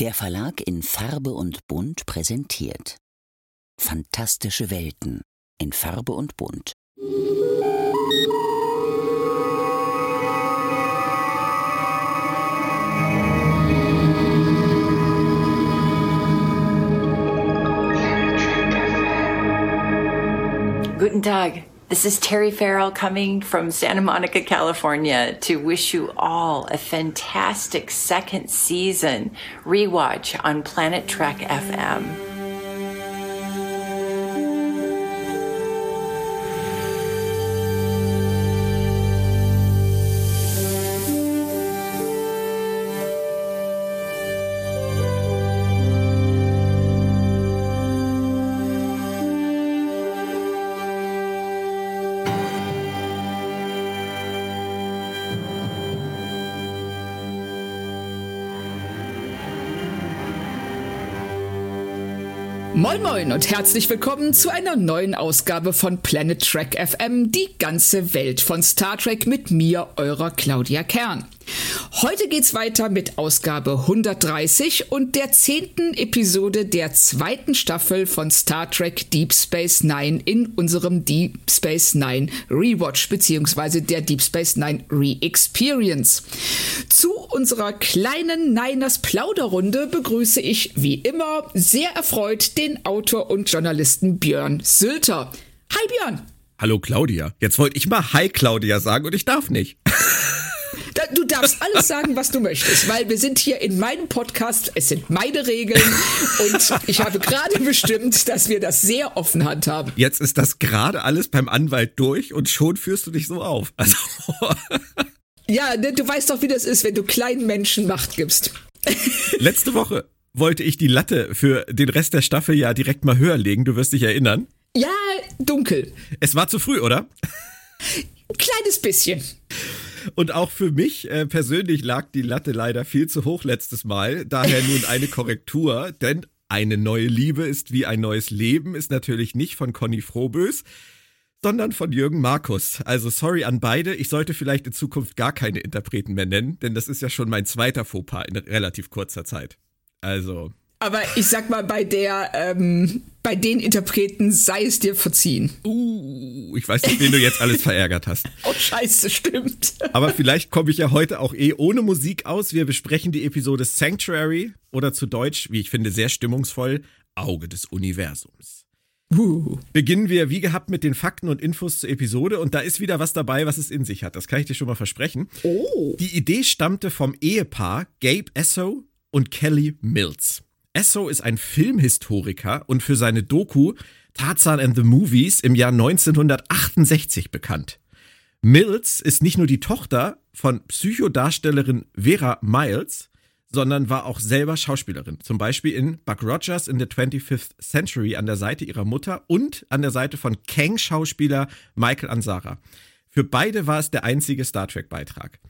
Der Verlag in Farbe und Bunt präsentiert Fantastische Welten in Farbe und Bunt. Guten Tag. This is Terry Farrell coming from Santa Monica, California to wish you all a fantastic second season rewatch on Planet Trek FM. Moin Moin und herzlich willkommen zu einer neuen Ausgabe von Planet Trek FM, die ganze Welt von Star Trek mit mir, eurer Claudia Kern. Heute geht's weiter mit Ausgabe 130 und der zehnten Episode der zweiten Staffel von Star Trek Deep Space Nine in unserem Deep Space Nine Rewatch beziehungsweise der Deep Space Nine Re-Experience. Zu unserer kleinen Niners Plauderrunde begrüße ich wie immer sehr erfreut den Autor und Journalisten Björn Sülter. Hi Björn! Hallo Claudia. Jetzt wollte ich mal Hi Claudia sagen und ich darf nicht. Du darfst alles sagen, was du möchtest, weil wir sind hier in meinem Podcast, es sind meine Regeln und ich habe gerade bestimmt, dass wir das sehr offen handhaben. Jetzt ist das gerade alles beim Anwalt durch und schon führst du dich so auf. Also. ja, ne, du weißt doch, wie das ist, wenn du kleinen Menschen Macht gibst. Letzte Woche wollte ich die Latte für den Rest der Staffel ja direkt mal höher legen, du wirst dich erinnern. Ja, dunkel. Es war zu früh, oder? Ein kleines bisschen. Und auch für mich äh, persönlich lag die Latte leider viel zu hoch letztes Mal. Daher nun eine Korrektur, denn eine neue Liebe ist wie ein neues Leben ist natürlich nicht von Conny Frohbös, sondern von Jürgen Markus. Also sorry an beide. Ich sollte vielleicht in Zukunft gar keine Interpreten mehr nennen, denn das ist ja schon mein zweiter Fauxpas in relativ kurzer Zeit. Also aber ich sag mal, bei der, ähm, bei den Interpreten sei es dir verziehen. Uh, ich weiß nicht, wen du jetzt alles verärgert hast. Oh, scheiße, stimmt. Aber vielleicht komme ich ja heute auch eh ohne Musik aus. Wir besprechen die Episode Sanctuary oder zu Deutsch, wie ich finde, sehr stimmungsvoll, Auge des Universums. Uh. Beginnen wir wie gehabt mit den Fakten und Infos zur Episode und da ist wieder was dabei, was es in sich hat. Das kann ich dir schon mal versprechen. Oh. Die Idee stammte vom Ehepaar Gabe Esso und Kelly Mills. Esso ist ein Filmhistoriker und für seine Doku Tarzan and the Movies im Jahr 1968 bekannt. Mills ist nicht nur die Tochter von Psychodarstellerin Vera Miles, sondern war auch selber Schauspielerin. Zum Beispiel in Buck Rogers in the 25th Century an der Seite ihrer Mutter und an der Seite von Kang-Schauspieler Michael Ansara. Für beide war es der einzige Star Trek-Beitrag.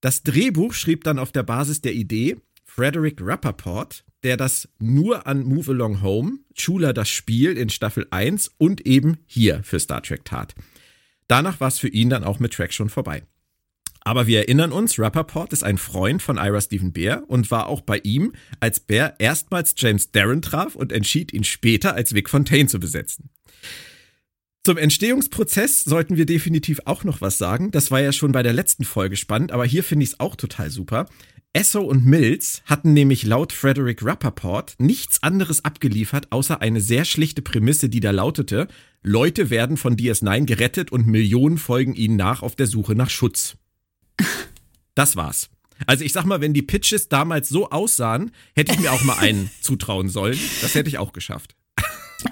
Das Drehbuch schrieb dann auf der Basis der Idee Frederick Rappaport, der das nur an Move Along Home, Chula das Spiel in Staffel 1 und eben hier für Star Trek tat. Danach war es für ihn dann auch mit Trek schon vorbei. Aber wir erinnern uns, Rappaport ist ein Freund von Ira Stephen Bear und war auch bei ihm, als Bear erstmals James Darren traf und entschied, ihn später als Vic Fontaine zu besetzen. Zum Entstehungsprozess sollten wir definitiv auch noch was sagen. Das war ja schon bei der letzten Folge spannend, aber hier finde ich es auch total super. Esso und Mills hatten nämlich laut Frederick Rappaport nichts anderes abgeliefert, außer eine sehr schlichte Prämisse, die da lautete, Leute werden von DS9 gerettet und Millionen folgen ihnen nach auf der Suche nach Schutz. Das war's. Also ich sag mal, wenn die Pitches damals so aussahen, hätte ich mir auch mal einen zutrauen sollen. Das hätte ich auch geschafft.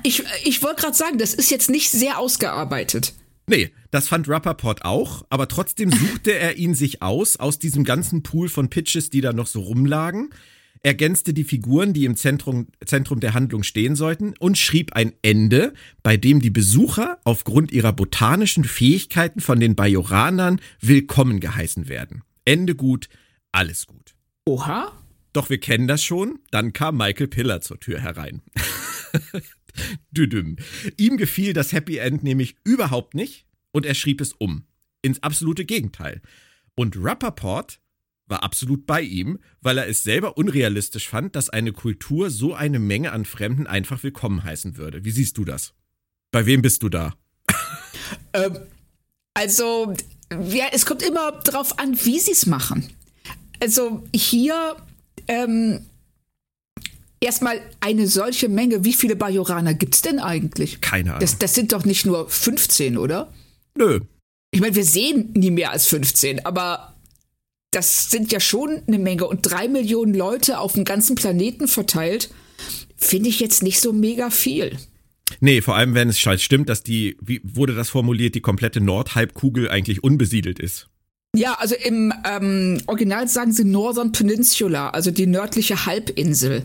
Ich, ich wollte gerade sagen, das ist jetzt nicht sehr ausgearbeitet. Nee, das fand Rappaport auch, aber trotzdem suchte er ihn sich aus, aus diesem ganzen Pool von Pitches, die da noch so rumlagen, ergänzte die Figuren, die im Zentrum, Zentrum der Handlung stehen sollten und schrieb ein Ende, bei dem die Besucher aufgrund ihrer botanischen Fähigkeiten von den Bajoranern willkommen geheißen werden. Ende gut, alles gut. Oha. Doch wir kennen das schon, dann kam Michael Piller zur Tür herein. Düdüm. Ihm gefiel das Happy End nämlich überhaupt nicht und er schrieb es um. Ins absolute Gegenteil. Und Rappaport war absolut bei ihm, weil er es selber unrealistisch fand, dass eine Kultur so eine Menge an Fremden einfach willkommen heißen würde. Wie siehst du das? Bei wem bist du da? Ähm, also, ja, es kommt immer darauf an, wie sie es machen. Also hier ähm, erstmal eine solche Menge. Wie viele Bajoraner gibt es denn eigentlich? Keine Ahnung. Das, das sind doch nicht nur 15, oder? Nö. Ich meine, wir sehen nie mehr als 15, aber das sind ja schon eine Menge. Und drei Millionen Leute auf dem ganzen Planeten verteilt, finde ich jetzt nicht so mega viel. Nee, vor allem, wenn es scheiß stimmt, dass die, wie wurde das formuliert, die komplette Nordhalbkugel eigentlich unbesiedelt ist. Ja, also im ähm, Original sagen sie Northern Peninsula, also die nördliche Halbinsel.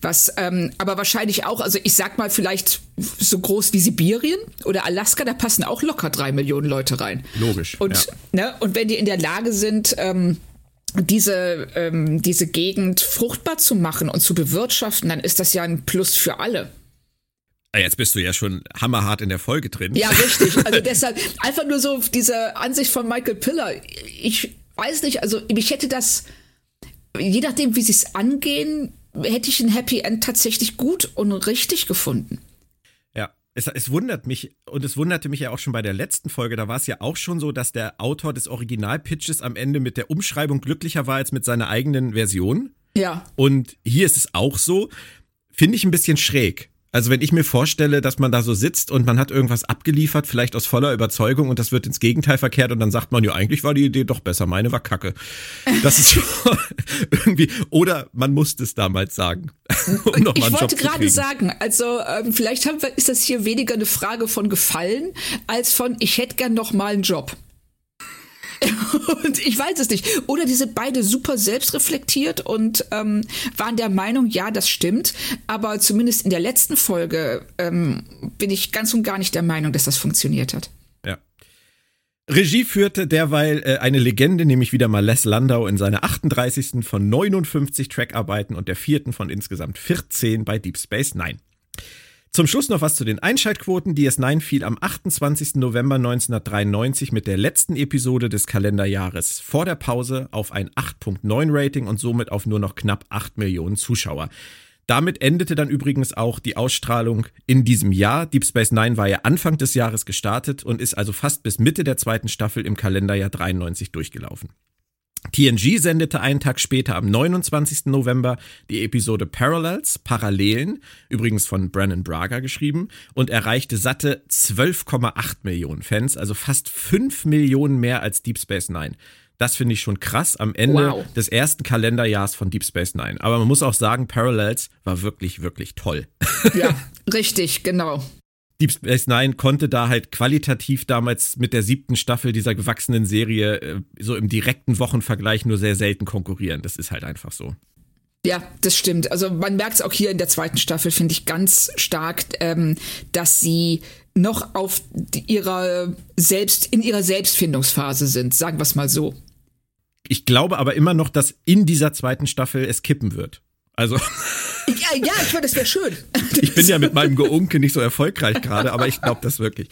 Was ähm, aber wahrscheinlich auch, also ich sag mal vielleicht so groß wie Sibirien oder Alaska, da passen auch locker drei Millionen Leute rein. Logisch. Und, ja. ne, und wenn die in der Lage sind, ähm, diese, ähm, diese Gegend fruchtbar zu machen und zu bewirtschaften, dann ist das ja ein Plus für alle. Ah, jetzt bist du ja schon hammerhart in der Folge drin. Ja, richtig. Also deshalb einfach nur so diese Ansicht von Michael Piller. Ich weiß nicht, also ich hätte das, je nachdem, wie sie es angehen, hätte ich ein Happy End tatsächlich gut und richtig gefunden. Ja, es, es, wundert mich, und es wunderte mich ja auch schon bei der letzten Folge, da war es ja auch schon so, dass der Autor des Originalpitches am Ende mit der Umschreibung glücklicher war als mit seiner eigenen Version. Ja. Und hier ist es auch so. Finde ich ein bisschen schräg. Also wenn ich mir vorstelle, dass man da so sitzt und man hat irgendwas abgeliefert, vielleicht aus voller Überzeugung und das wird ins Gegenteil verkehrt und dann sagt man, ja, eigentlich war die Idee doch besser, meine war kacke. Das ist irgendwie, oder man musste es damals sagen. Um noch ich wollte gerade sagen, also ähm, vielleicht haben wir, ist das hier weniger eine Frage von Gefallen als von, ich hätte gern noch mal einen Job. und ich weiß es nicht. Oder die sind beide super selbstreflektiert und ähm, waren der Meinung, ja, das stimmt. Aber zumindest in der letzten Folge ähm, bin ich ganz und gar nicht der Meinung, dass das funktioniert hat. Ja. Regie führte derweil äh, eine Legende, nämlich wieder mal Les Landau in seiner 38. von 59 Trackarbeiten und der vierten von insgesamt 14 bei Deep Space Nine. Zum Schluss noch was zu den Einschaltquoten. DS9 fiel am 28. November 1993 mit der letzten Episode des Kalenderjahres vor der Pause auf ein 8.9 Rating und somit auf nur noch knapp 8 Millionen Zuschauer. Damit endete dann übrigens auch die Ausstrahlung in diesem Jahr. Deep Space Nine war ja Anfang des Jahres gestartet und ist also fast bis Mitte der zweiten Staffel im Kalenderjahr 93 durchgelaufen. TNG sendete einen Tag später am 29. November die Episode Parallels, Parallelen, übrigens von Brennan Braga geschrieben, und erreichte satte 12,8 Millionen Fans, also fast 5 Millionen mehr als Deep Space Nine. Das finde ich schon krass am Ende wow. des ersten Kalenderjahrs von Deep Space Nine. Aber man muss auch sagen, Parallels war wirklich, wirklich toll. Ja, richtig, genau. Deep Space Nine konnte da halt qualitativ damals mit der siebten Staffel dieser gewachsenen Serie äh, so im direkten Wochenvergleich nur sehr selten konkurrieren. Das ist halt einfach so. Ja, das stimmt. Also man merkt es auch hier in der zweiten Staffel, finde ich ganz stark, ähm, dass sie noch auf ihrer selbst in ihrer Selbstfindungsphase sind, sagen wir es mal so. Ich glaube aber immer noch, dass in dieser zweiten Staffel es kippen wird. Also. Ja, ja ich finde, das wäre schön. ich bin ja mit meinem Geunke nicht so erfolgreich gerade, aber ich glaube das wirklich.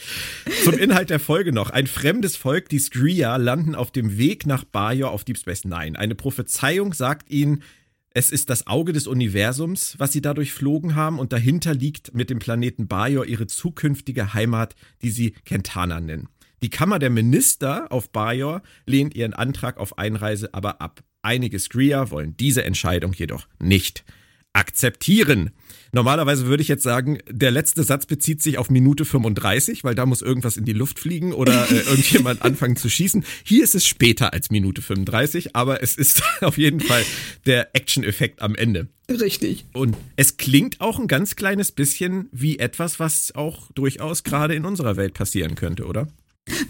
Zum Inhalt der Folge noch. Ein fremdes Volk, die Skria, landen auf dem Weg nach Bajor auf Deep Space Nine. Eine Prophezeiung sagt ihnen, es ist das Auge des Universums, was sie dadurch flogen haben, und dahinter liegt mit dem Planeten Bajor ihre zukünftige Heimat, die sie Kentana nennen. Die Kammer der Minister auf Bajor lehnt ihren Antrag auf Einreise aber ab. Einige Skria wollen diese Entscheidung jedoch nicht akzeptieren. Normalerweise würde ich jetzt sagen, der letzte Satz bezieht sich auf Minute 35, weil da muss irgendwas in die Luft fliegen oder äh, irgendjemand anfangen zu schießen. Hier ist es später als Minute 35, aber es ist auf jeden Fall der Action-Effekt am Ende. Richtig. Und es klingt auch ein ganz kleines bisschen wie etwas, was auch durchaus gerade in unserer Welt passieren könnte, oder?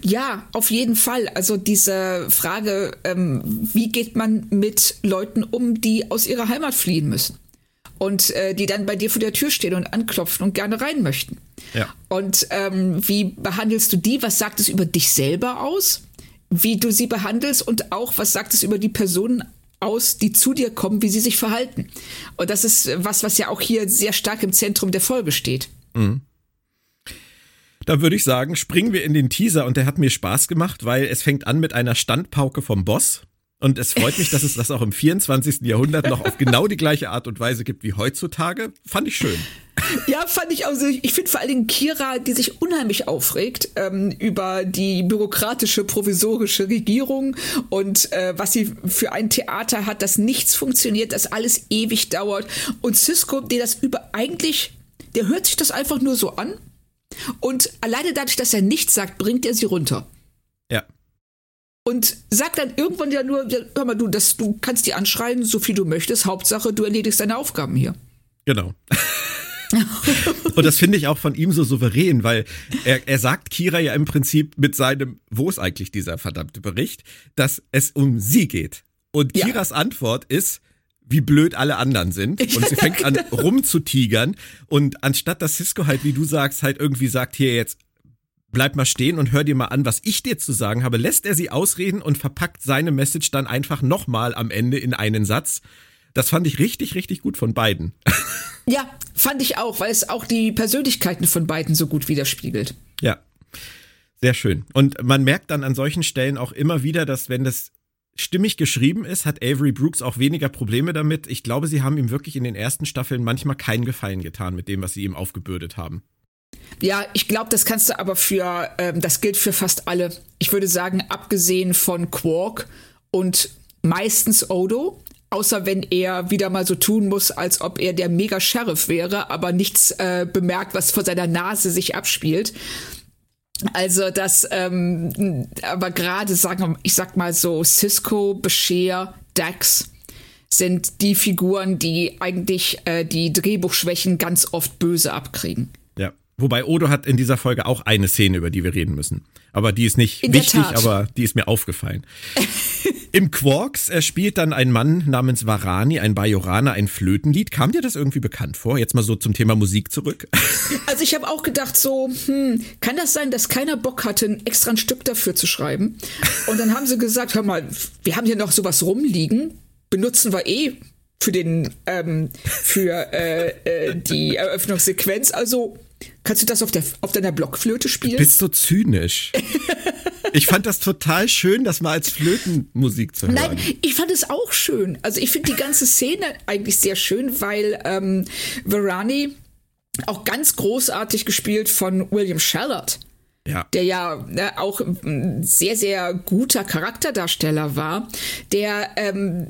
Ja, auf jeden Fall. Also diese Frage, ähm, wie geht man mit Leuten um, die aus ihrer Heimat fliehen müssen? Und äh, die dann bei dir vor der Tür stehen und anklopfen und gerne rein möchten. Ja. Und ähm, wie behandelst du die? Was sagt es über dich selber aus? Wie du sie behandelst und auch, was sagt es über die Personen aus, die zu dir kommen, wie sie sich verhalten? Und das ist was, was ja auch hier sehr stark im Zentrum der Folge steht. Mhm. Da würde ich sagen, springen wir in den Teaser und der hat mir Spaß gemacht, weil es fängt an mit einer Standpauke vom Boss. Und es freut mich, dass es das auch im 24. Jahrhundert noch auf genau die gleiche Art und Weise gibt wie heutzutage. Fand ich schön. Ja, fand ich auch. Also ich finde vor allen Dingen Kira, die sich unheimlich aufregt ähm, über die bürokratische, provisorische Regierung und äh, was sie für ein Theater hat, dass nichts funktioniert, dass alles ewig dauert. Und Cisco, der das über eigentlich, der hört sich das einfach nur so an. Und alleine dadurch, dass er nichts sagt, bringt er sie runter. Und sagt dann irgendwann ja nur, hör mal, du, das, du kannst die anschreien, so viel du möchtest. Hauptsache, du erledigst deine Aufgaben hier. Genau. und das finde ich auch von ihm so souverän, weil er, er sagt Kira ja im Prinzip mit seinem, wo ist eigentlich dieser verdammte Bericht, dass es um sie geht. Und Kiras ja. Antwort ist, wie blöd alle anderen sind. Und sie fängt an rumzutigern. Und anstatt dass Cisco halt, wie du sagst, halt irgendwie sagt, hier jetzt, bleib mal stehen und hör dir mal an, was ich dir zu sagen habe, lässt er sie ausreden und verpackt seine Message dann einfach nochmal am Ende in einen Satz. Das fand ich richtig, richtig gut von beiden. Ja, fand ich auch, weil es auch die Persönlichkeiten von beiden so gut widerspiegelt. Ja. Sehr schön. Und man merkt dann an solchen Stellen auch immer wieder, dass wenn das stimmig geschrieben ist, hat Avery Brooks auch weniger Probleme damit. Ich glaube, sie haben ihm wirklich in den ersten Staffeln manchmal keinen Gefallen getan mit dem, was sie ihm aufgebürdet haben. Ja, ich glaube, das kannst du aber für, ähm, das gilt für fast alle. Ich würde sagen, abgesehen von Quark und meistens Odo, außer wenn er wieder mal so tun muss, als ob er der Mega-Sheriff wäre, aber nichts äh, bemerkt, was vor seiner Nase sich abspielt. Also das, ähm, aber gerade sagen, ich sag mal so, Cisco, Bescher, Dax sind die Figuren, die eigentlich äh, die Drehbuchschwächen ganz oft böse abkriegen. Wobei Odo hat in dieser Folge auch eine Szene, über die wir reden müssen. Aber die ist nicht wichtig, aber die ist mir aufgefallen. Im Quarks spielt dann ein Mann namens Varani, ein Bajoraner, ein Flötenlied. Kam dir das irgendwie bekannt vor? Jetzt mal so zum Thema Musik zurück. Also ich habe auch gedacht so, hm, kann das sein, dass keiner Bock hatte, ein extra ein Stück dafür zu schreiben? Und dann haben sie gesagt, hör mal, wir haben hier noch sowas rumliegen, benutzen wir eh für den ähm, für äh, äh, die Eröffnungssequenz. Also Kannst du das auf, der, auf deiner Blockflöte spielen? Du bist so zynisch. ich fand das total schön, das mal als Flötenmusik zu hören. Nein, ich fand es auch schön. Also ich finde die ganze Szene eigentlich sehr schön, weil ähm, Varani auch ganz großartig gespielt von William Shallard. Ja. der ja ne, auch ein sehr, sehr guter Charakterdarsteller war, der ähm,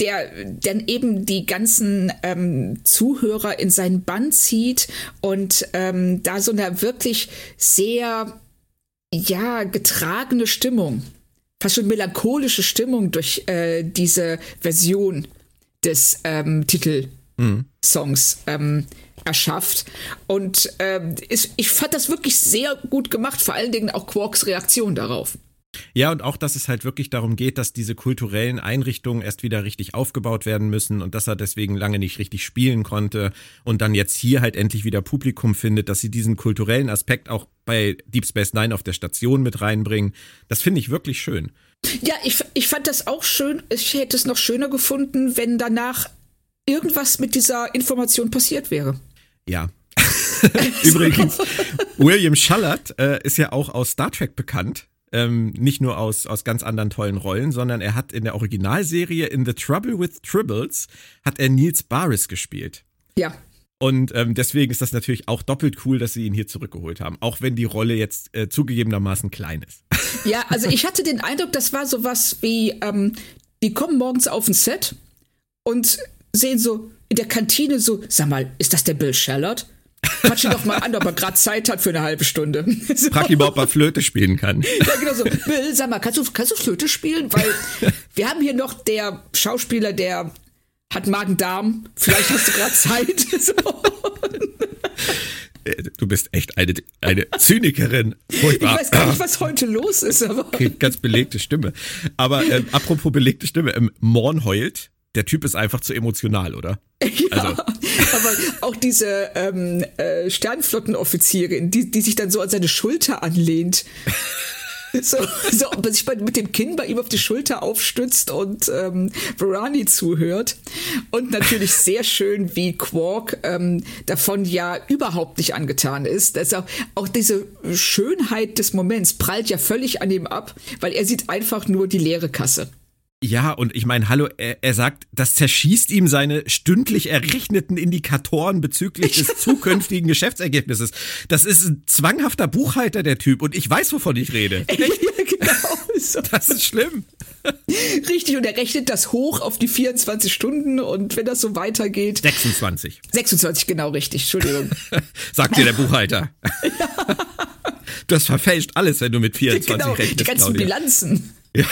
der dann eben die ganzen ähm, Zuhörer in seinen Bann zieht und ähm, da so eine wirklich sehr ja getragene Stimmung, fast schon melancholische Stimmung durch äh, diese Version des ähm, Titelsongs mhm. erschafft. Und ähm, ist, ich fand das wirklich sehr gut gemacht, vor allen Dingen auch Quarks Reaktion darauf. Ja, und auch, dass es halt wirklich darum geht, dass diese kulturellen Einrichtungen erst wieder richtig aufgebaut werden müssen und dass er deswegen lange nicht richtig spielen konnte und dann jetzt hier halt endlich wieder Publikum findet, dass sie diesen kulturellen Aspekt auch bei Deep Space Nine auf der Station mit reinbringen. Das finde ich wirklich schön. Ja, ich, ich fand das auch schön. Ich hätte es noch schöner gefunden, wenn danach irgendwas mit dieser Information passiert wäre. Ja, Übrigens, William Schallert äh, ist ja auch aus Star Trek bekannt ähm, nicht nur aus, aus ganz anderen tollen Rollen, sondern er hat in der Originalserie In the Trouble with Tribbles hat er Niels Baris gespielt. Ja. Und ähm, deswegen ist das natürlich auch doppelt cool, dass sie ihn hier zurückgeholt haben, auch wenn die Rolle jetzt äh, zugegebenermaßen klein ist. Ja, also ich hatte den Eindruck, das war sowas wie, ähm, die kommen morgens auf ein Set und sehen so in der Kantine so, sag mal, ist das der Bill Shallard? Quatsch ihn doch mal an, ob er gerade Zeit hat für eine halbe Stunde. So. Frag ihn mal, ob er Flöte spielen kann. Ja, genau so. Bill, sag mal, kannst du, kannst du Flöte spielen? Weil wir haben hier noch der Schauspieler, der hat Magen-Darm. Vielleicht hast du gerade Zeit. So. Äh, du bist echt eine, eine Zynikerin. Furchtbar. Ich weiß gar nicht, was heute los ist. Aber okay, ganz belegte Stimme. Aber ähm, apropos belegte Stimme, ähm, Morn heult der Typ ist einfach zu emotional, oder? Ja, also. aber auch diese ähm, äh, Sternflottenoffizierin, die, die sich dann so an seine Schulter anlehnt. So, so sich mit dem Kinn bei ihm auf die Schulter aufstützt und ähm, Varani zuhört. Und natürlich sehr schön, wie Quark ähm, davon ja überhaupt nicht angetan ist. Also auch diese Schönheit des Moments prallt ja völlig an ihm ab, weil er sieht einfach nur die leere Kasse. Ja, und ich meine, hallo, er, er, sagt, das zerschießt ihm seine stündlich errechneten Indikatoren bezüglich des zukünftigen Geschäftsergebnisses. Das ist ein zwanghafter Buchhalter, der Typ, und ich weiß, wovon ich rede. ja, genau. So. Das ist schlimm. Richtig, und er rechnet das hoch auf die 24 Stunden und wenn das so weitergeht. 26. 26, genau richtig, Entschuldigung. Sagt dir der Buchhalter. Ja. Das verfälscht alles, wenn du mit 24 genau, rechnest. Die ganzen Claudia. Bilanzen. Ja.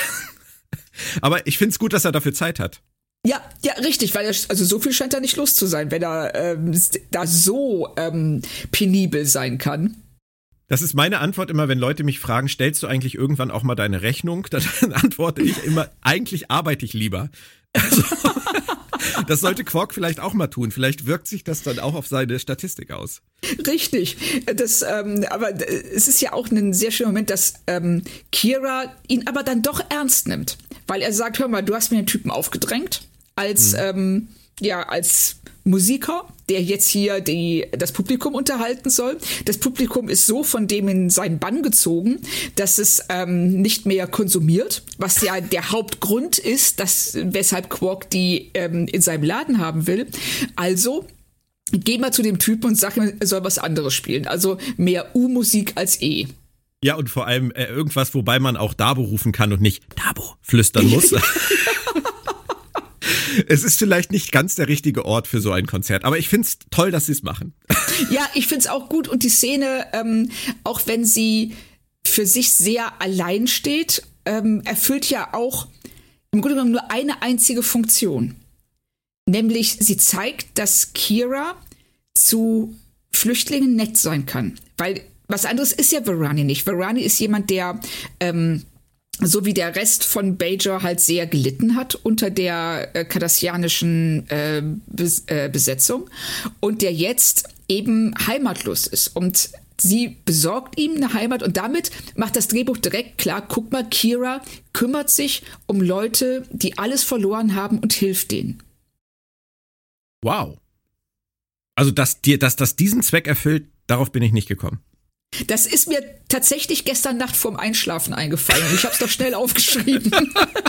Aber ich finde es gut, dass er dafür Zeit hat. Ja, ja, richtig, weil er, also so viel scheint er nicht los zu sein, wenn er ähm, da so ähm, penibel sein kann. Das ist meine Antwort immer, wenn Leute mich fragen, stellst du eigentlich irgendwann auch mal deine Rechnung? Dann antworte ich immer, eigentlich arbeite ich lieber. Also, das sollte Quark vielleicht auch mal tun. Vielleicht wirkt sich das dann auch auf seine Statistik aus. Richtig. Das, ähm, aber es ist ja auch ein sehr schöner Moment, dass ähm, Kira ihn aber dann doch ernst nimmt. Weil er sagt, hör mal, du hast mir einen Typen aufgedrängt als, hm. ähm, ja, als Musiker, der jetzt hier die, das Publikum unterhalten soll. Das Publikum ist so von dem in seinen Bann gezogen, dass es ähm, nicht mehr konsumiert, was ja der Hauptgrund ist, dass, weshalb Quark die ähm, in seinem Laden haben will. Also geh mal zu dem Typen und sag ihm, er soll was anderes spielen. Also mehr U-Musik als E. Ja, und vor allem äh, irgendwas, wobei man auch Dabo rufen kann und nicht Dabo flüstern muss. es ist vielleicht nicht ganz der richtige Ort für so ein Konzert, aber ich finde es toll, dass sie es machen. Ja, ich finde es auch gut und die Szene, ähm, auch wenn sie für sich sehr allein steht, ähm, erfüllt ja auch im Grunde genommen nur eine einzige Funktion. Nämlich sie zeigt, dass Kira zu Flüchtlingen nett sein kann. Weil was anderes ist ja Verani nicht. Verani ist jemand, der ähm, so wie der Rest von Bajor halt sehr gelitten hat unter der äh, kardassianischen äh, Bes äh, Besetzung und der jetzt eben heimatlos ist und sie besorgt ihm eine Heimat und damit macht das Drehbuch direkt klar, guck mal, Kira kümmert sich um Leute, die alles verloren haben und hilft denen. Wow. Also, dass, dir, dass das diesen Zweck erfüllt, darauf bin ich nicht gekommen. Das ist mir tatsächlich gestern Nacht vorm Einschlafen eingefallen. Ich habe es doch schnell aufgeschrieben.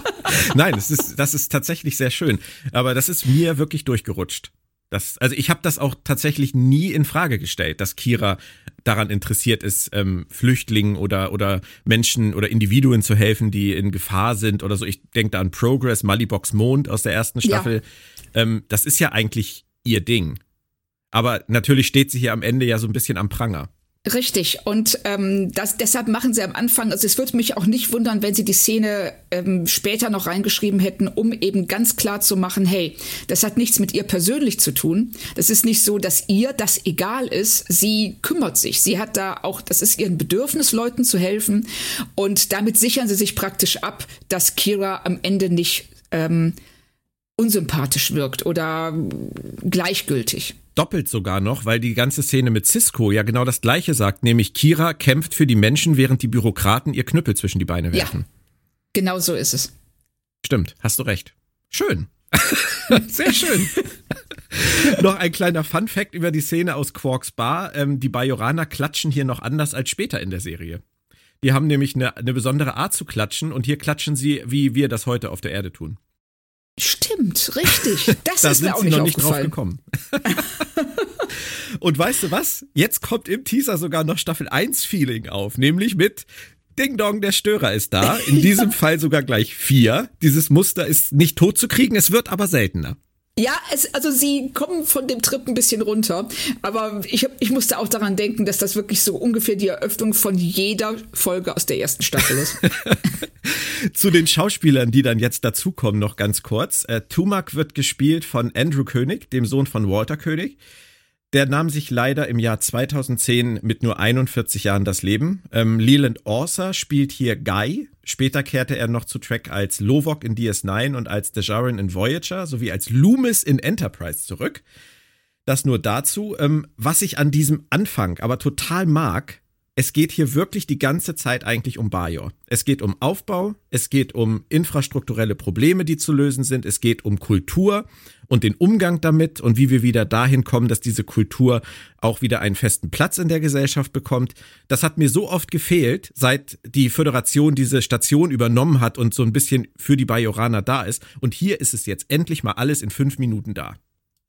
Nein, das ist, das ist tatsächlich sehr schön. Aber das ist mir wirklich durchgerutscht. Das, also ich habe das auch tatsächlich nie in Frage gestellt, dass Kira daran interessiert ist, ähm, Flüchtlingen oder, oder Menschen oder Individuen zu helfen, die in Gefahr sind oder so. Ich denke da an Progress, Malibox Mond aus der ersten Staffel. Ja. Ähm, das ist ja eigentlich ihr Ding. Aber natürlich steht sie hier am Ende ja so ein bisschen am Pranger. Richtig. Und ähm, das, deshalb machen sie am Anfang, also es würde mich auch nicht wundern, wenn sie die Szene ähm, später noch reingeschrieben hätten, um eben ganz klar zu machen, hey, das hat nichts mit ihr persönlich zu tun. Das ist nicht so, dass ihr das egal ist. Sie kümmert sich. Sie hat da auch, das ist ihr Bedürfnis, Leuten zu helfen. Und damit sichern sie sich praktisch ab, dass Kira am Ende nicht ähm, unsympathisch wirkt oder gleichgültig doppelt sogar noch, weil die ganze Szene mit Cisco ja genau das gleiche sagt, nämlich Kira kämpft für die Menschen, während die Bürokraten ihr Knüppel zwischen die Beine werfen. Ja, genau so ist es. Stimmt, hast du recht. Schön. Sehr schön. noch ein kleiner Fun Fact über die Szene aus Quarks Bar. Ähm, die Bajoraner klatschen hier noch anders als später in der Serie. Die haben nämlich eine, eine besondere Art zu klatschen und hier klatschen sie, wie wir das heute auf der Erde tun. Stimmt, richtig. Das da ist mir auch nicht, noch nicht drauf gekommen. Und weißt du was? Jetzt kommt im Teaser sogar noch Staffel 1 Feeling auf, nämlich mit Ding Dong, der Störer ist da. In diesem Fall sogar gleich vier. Dieses Muster ist nicht tot zu kriegen, es wird aber seltener. Ja, es, also sie kommen von dem Trip ein bisschen runter, aber ich, ich musste auch daran denken, dass das wirklich so ungefähr die Eröffnung von jeder Folge aus der ersten Staffel ist. Zu den Schauspielern, die dann jetzt dazukommen, noch ganz kurz. Äh, Tumak wird gespielt von Andrew König, dem Sohn von Walter König. Der nahm sich leider im Jahr 2010 mit nur 41 Jahren das Leben. Ähm, Leland Orser spielt hier Guy. Später kehrte er noch zu Trek als Lovok in DS9 und als Dejarin in Voyager sowie als Loomis in Enterprise zurück. Das nur dazu. Ähm, was ich an diesem Anfang aber total mag, es geht hier wirklich die ganze Zeit eigentlich um Bajor. Es geht um Aufbau, es geht um infrastrukturelle Probleme, die zu lösen sind, es geht um Kultur und den Umgang damit und wie wir wieder dahin kommen, dass diese Kultur auch wieder einen festen Platz in der Gesellschaft bekommt. Das hat mir so oft gefehlt, seit die Föderation diese Station übernommen hat und so ein bisschen für die Bajoraner da ist. Und hier ist es jetzt endlich mal alles in fünf Minuten da.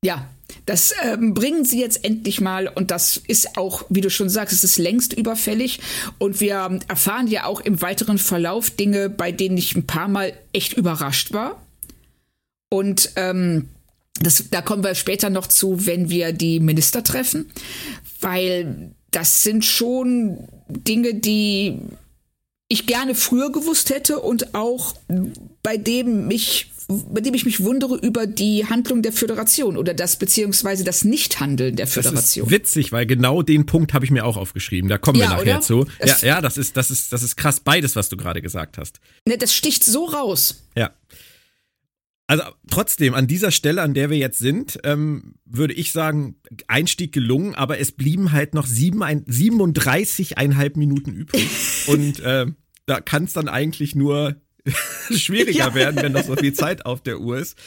Ja, das ähm, bringen sie jetzt endlich mal und das ist auch, wie du schon sagst, es ist längst überfällig und wir erfahren ja auch im weiteren Verlauf Dinge, bei denen ich ein paar Mal echt überrascht war. Und ähm, das, da kommen wir später noch zu, wenn wir die Minister treffen, weil das sind schon Dinge, die ich gerne früher gewusst hätte und auch bei dem mich bei dem ich mich wundere über die Handlung der Föderation oder das beziehungsweise das Nichthandeln der Föderation. Das ist witzig, weil genau den Punkt habe ich mir auch aufgeschrieben. Da kommen ja, wir nachher oder? zu. Ja, ja, das ist, das ist, das ist krass beides, was du gerade gesagt hast. Ne, das sticht so raus. Ja. Also trotzdem, an dieser Stelle, an der wir jetzt sind, ähm, würde ich sagen, Einstieg gelungen, aber es blieben halt noch sieben, ein, 37,5 Minuten übrig. Und äh, da kann es dann eigentlich nur schwieriger ja. werden, wenn noch so viel Zeit auf der Uhr ist.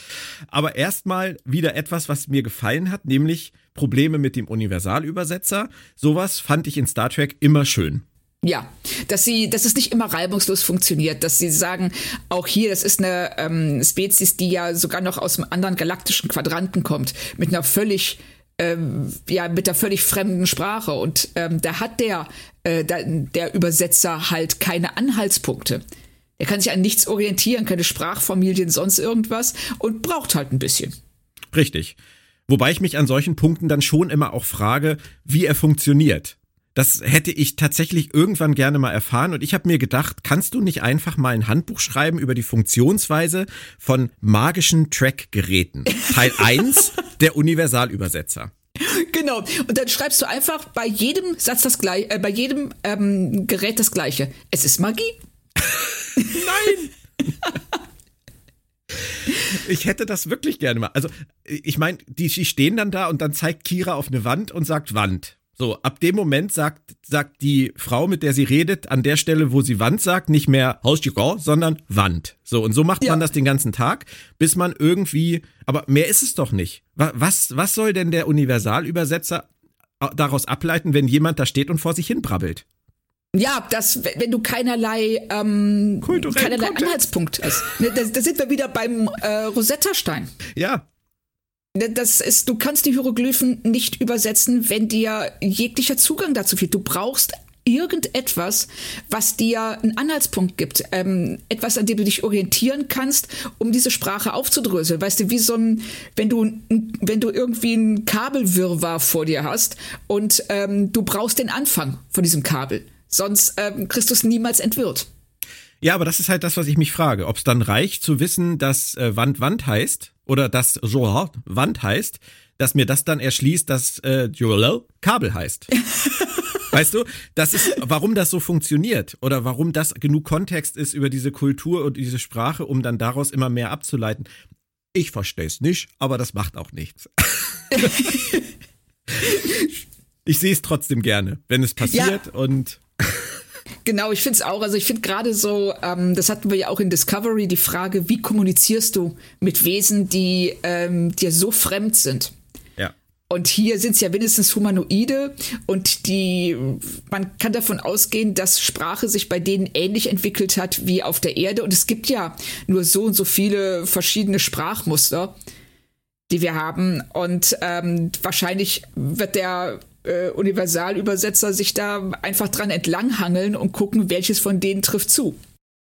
Aber erstmal wieder etwas, was mir gefallen hat, nämlich Probleme mit dem Universalübersetzer. Sowas fand ich in Star Trek immer schön. Ja, dass sie, dass es nicht immer reibungslos funktioniert, dass sie sagen, auch hier, das ist eine ähm, Spezies, die ja sogar noch aus einem anderen galaktischen Quadranten kommt, mit einer völlig ähm, ja, mit der völlig fremden Sprache. Und ähm, da hat der, äh, der, der Übersetzer halt keine Anhaltspunkte. Er kann sich an nichts orientieren, keine Sprachfamilien, sonst irgendwas und braucht halt ein bisschen. Richtig. Wobei ich mich an solchen Punkten dann schon immer auch frage, wie er funktioniert. Das hätte ich tatsächlich irgendwann gerne mal erfahren und ich habe mir gedacht, kannst du nicht einfach mal ein Handbuch schreiben über die Funktionsweise von magischen Track-Geräten? Teil 1, der Universalübersetzer. Genau. Und dann schreibst du einfach bei jedem Satz das gleiche, äh, bei jedem ähm, Gerät das gleiche. Es ist Magie. Nein! Ich hätte das wirklich gerne mal. Also, ich meine, die, die stehen dann da und dann zeigt Kira auf eine Wand und sagt Wand. So, ab dem Moment sagt, sagt die Frau, mit der sie redet, an der Stelle, wo sie Wand sagt, nicht mehr Haus sondern Wand. So, und so macht ja. man das den ganzen Tag, bis man irgendwie, aber mehr ist es doch nicht. Was, was soll denn der Universalübersetzer daraus ableiten, wenn jemand da steht und vor sich hin brabbelt? Ja, das, wenn du keinerlei, ähm, keinerlei Anhaltspunkt hast. Ne, da, da, sind wir wieder beim äh, Rosetta-Stein. Ja. Das ist, du kannst die Hieroglyphen nicht übersetzen, wenn dir jeglicher Zugang dazu fehlt. Du brauchst irgendetwas, was dir einen Anhaltspunkt gibt, ähm, etwas, an dem du dich orientieren kannst, um diese Sprache aufzudröseln. Weißt du, wie so ein, wenn du, wenn du irgendwie ein Kabelwirrwarr vor dir hast und ähm, du brauchst den Anfang von diesem Kabel. Sonst ähm, Christus niemals entwirrt. Ja, aber das ist halt das, was ich mich frage. Ob es dann reicht zu wissen, dass äh, Wand Wand heißt oder dass Joel Wand heißt, dass mir das dann erschließt, dass äh, Joel Kabel heißt. weißt du, das ist, warum das so funktioniert oder warum das genug Kontext ist über diese Kultur und diese Sprache, um dann daraus immer mehr abzuleiten. Ich verstehe es nicht, aber das macht auch nichts. ich sehe es trotzdem gerne, wenn es passiert ja. und Genau, ich finde es auch. Also ich finde gerade so, ähm, das hatten wir ja auch in Discovery, die Frage, wie kommunizierst du mit Wesen, die ähm, dir so fremd sind? Ja. Und hier sind es ja wenigstens Humanoide und die, man kann davon ausgehen, dass Sprache sich bei denen ähnlich entwickelt hat wie auf der Erde. Und es gibt ja nur so und so viele verschiedene Sprachmuster, die wir haben. Und ähm, wahrscheinlich wird der äh, Universalübersetzer sich da einfach dran entlanghangeln und gucken, welches von denen trifft zu.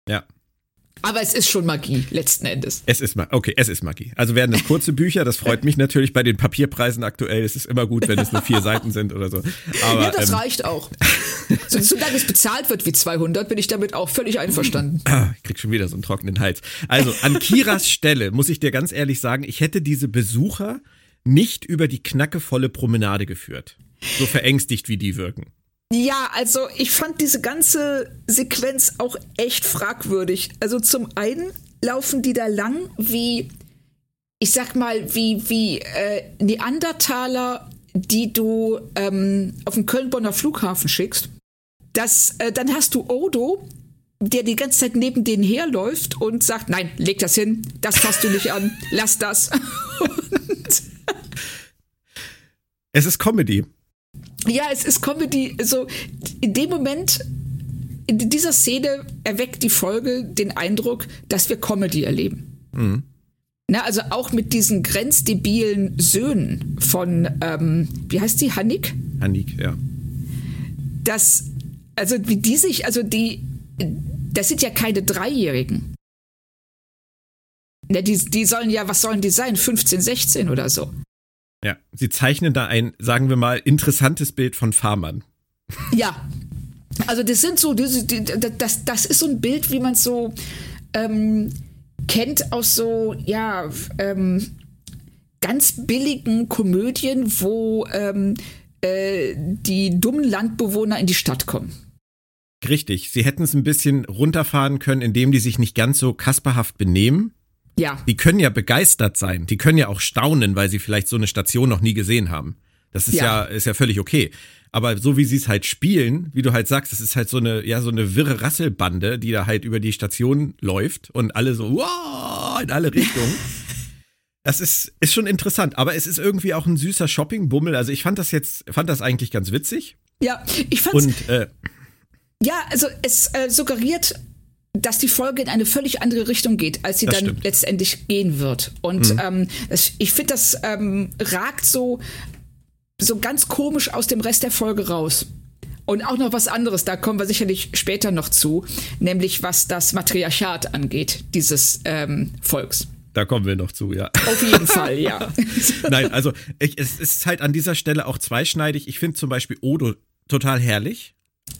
Ja. Aber es ist schon Magie, letzten Endes. Es ist okay, es ist Magie. Also werden es kurze Bücher, das freut mich natürlich bei den Papierpreisen aktuell. Es ist immer gut, wenn es nur vier Seiten sind oder so. Aber, ja, das ähm, reicht auch. So, solange es bezahlt wird wie 200, bin ich damit auch völlig einverstanden. Ah, ich krieg schon wieder so einen trockenen Hals. Also an Kiras Stelle muss ich dir ganz ehrlich sagen, ich hätte diese Besucher nicht über die knackevolle Promenade geführt. So verängstigt, wie die wirken. Ja, also ich fand diese ganze Sequenz auch echt fragwürdig. Also zum einen laufen die da lang wie, ich sag mal, wie, wie äh, Neandertaler, die du ähm, auf den Köln-Bonner Flughafen schickst. Das, äh, dann hast du Odo, der die ganze Zeit neben denen herläuft und sagt, nein, leg das hin, das fasst du nicht an, lass das. es ist Comedy. Ja, es ist Comedy. So, in dem Moment, in dieser Szene erweckt die Folge den Eindruck, dass wir Comedy erleben. Mhm. Na, also auch mit diesen grenzdebilen Söhnen von, ähm, wie heißt sie, Hannik? Hannik, ja. Das, also wie die sich, also die, das sind ja keine Dreijährigen. Na, die, die sollen ja, was sollen die sein? 15, 16 oder so. Ja, sie zeichnen da ein, sagen wir mal, interessantes Bild von Farmern. Ja. Also das sind so, das, das, das ist so ein Bild, wie man es so ähm, kennt aus so, ja, ähm, ganz billigen Komödien, wo ähm, äh, die dummen Landbewohner in die Stadt kommen. Richtig, sie hätten es ein bisschen runterfahren können, indem die sich nicht ganz so kasperhaft benehmen. Ja. Die können ja begeistert sein, die können ja auch staunen, weil sie vielleicht so eine Station noch nie gesehen haben. Das ist ja, ja ist ja völlig okay. Aber so wie sie es halt spielen, wie du halt sagst, das ist halt so eine, ja, so eine wirre Rasselbande, die da halt über die Station läuft und alle so, wow, in alle Richtungen. Das ist, ist schon interessant, aber es ist irgendwie auch ein süßer Shopping-Bummel. Also ich fand das jetzt, fand das eigentlich ganz witzig. Ja, ich fand's. Und, äh, ja, also es äh, suggeriert, dass die Folge in eine völlig andere Richtung geht, als sie dann stimmt. letztendlich gehen wird. Und mhm. ähm, ich finde, das ähm, ragt so so ganz komisch aus dem Rest der Folge raus. Und auch noch was anderes, da kommen wir sicherlich später noch zu, nämlich was das Matriarchat angeht, dieses ähm, Volks. Da kommen wir noch zu, ja. Auf jeden Fall, ja. Nein, also ich, es ist halt an dieser Stelle auch zweischneidig. Ich finde zum Beispiel Odo total herrlich.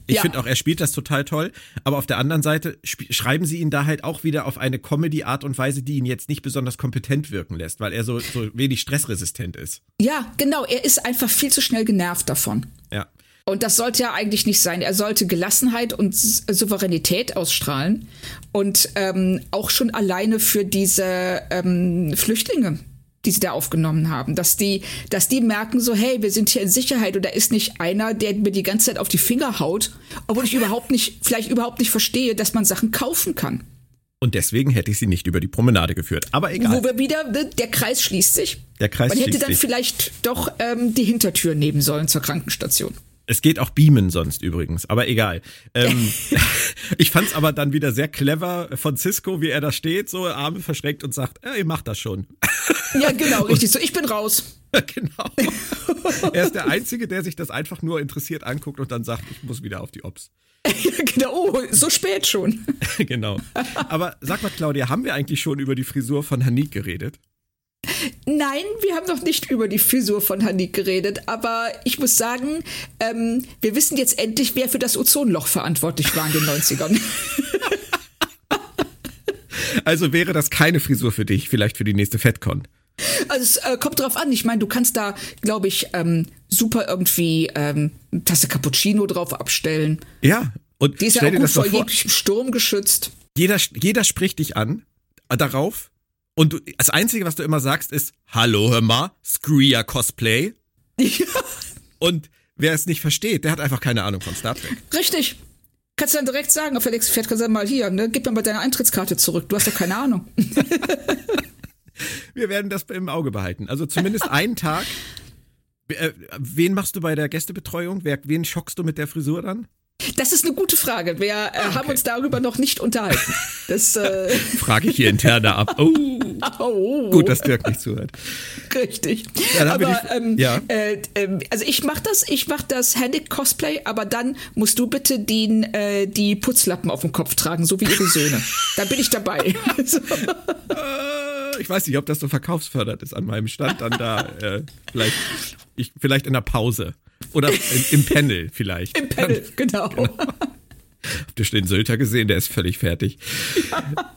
Ich ja. finde auch, er spielt das total toll. Aber auf der anderen Seite schreiben sie ihn da halt auch wieder auf eine Comedy-Art und Weise, die ihn jetzt nicht besonders kompetent wirken lässt, weil er so, so wenig stressresistent ist. Ja, genau. Er ist einfach viel zu schnell genervt davon. Ja. Und das sollte ja eigentlich nicht sein. Er sollte Gelassenheit und Souveränität ausstrahlen. Und ähm, auch schon alleine für diese ähm, Flüchtlinge die sie da aufgenommen haben, dass die, dass die merken so, hey, wir sind hier in Sicherheit und da ist nicht einer, der mir die ganze Zeit auf die Finger haut, obwohl ich überhaupt nicht, vielleicht überhaupt nicht verstehe, dass man Sachen kaufen kann. Und deswegen hätte ich sie nicht über die Promenade geführt. Aber egal. Wo wir wieder, ne, der Kreis schließt sich. Der Kreis Man hätte dann sich. vielleicht doch ähm, die Hintertür nehmen sollen zur Krankenstation. Es geht auch beamen sonst übrigens, aber egal. Ähm, ich fand's aber dann wieder sehr clever von Cisco, wie er da steht, so Arme verschränkt und sagt, äh, ihr macht das schon. Ja, genau, richtig. So, ich bin raus. genau. Er ist der Einzige, der sich das einfach nur interessiert anguckt und dann sagt, ich muss wieder auf die Ops. Ja, genau, oh, so spät schon. genau. Aber sag mal, Claudia, haben wir eigentlich schon über die Frisur von Hanik geredet? Nein, wir haben noch nicht über die Frisur von Hanik geredet, aber ich muss sagen, ähm, wir wissen jetzt endlich, wer für das Ozonloch verantwortlich war in den 90ern. also wäre das keine Frisur für dich, vielleicht für die nächste FedCon? Also es äh, kommt drauf an. Ich meine, du kannst da, glaube ich, ähm, super irgendwie ähm, eine Tasse Cappuccino drauf abstellen. Ja, und die ist ja auch gut vor jeglichem Sturm geschützt. Jeder, jeder spricht dich an äh, darauf und du, das Einzige, was du immer sagst, ist, hallo, hör mal, Screer Cosplay. Ja. Und wer es nicht versteht, der hat einfach keine Ahnung von Star Trek. Richtig. Kannst du dann direkt sagen, auf Felix Pferd kannst du mal hier, ne, gib mir mal deine Eintrittskarte zurück. Du hast doch keine Ahnung. Wir werden das im Auge behalten. Also zumindest einen Tag. Äh, wen machst du bei der Gästebetreuung? Wen schockst du mit der Frisur dann? Das ist eine gute Frage. Wir äh, okay. haben uns darüber noch nicht unterhalten. Das äh frage ich hier intern ab. Oh. oh. Gut, dass Dirk nicht zuhört. Richtig. aber die, ähm, ja. Äh, ähm, also ich mache das, ich mache das Handic Cosplay, aber dann musst du bitte den, äh, die Putzlappen auf dem Kopf tragen, so wie ihre Söhne. da bin ich dabei. so. Ich weiß nicht, ob das so verkaufsfördert ist an meinem Stand, dann da äh, vielleicht, ich, vielleicht in der Pause. Oder im Panel vielleicht. Im Panel, genau. genau. Habt ihr den Sölter gesehen? Der ist völlig fertig. Ja,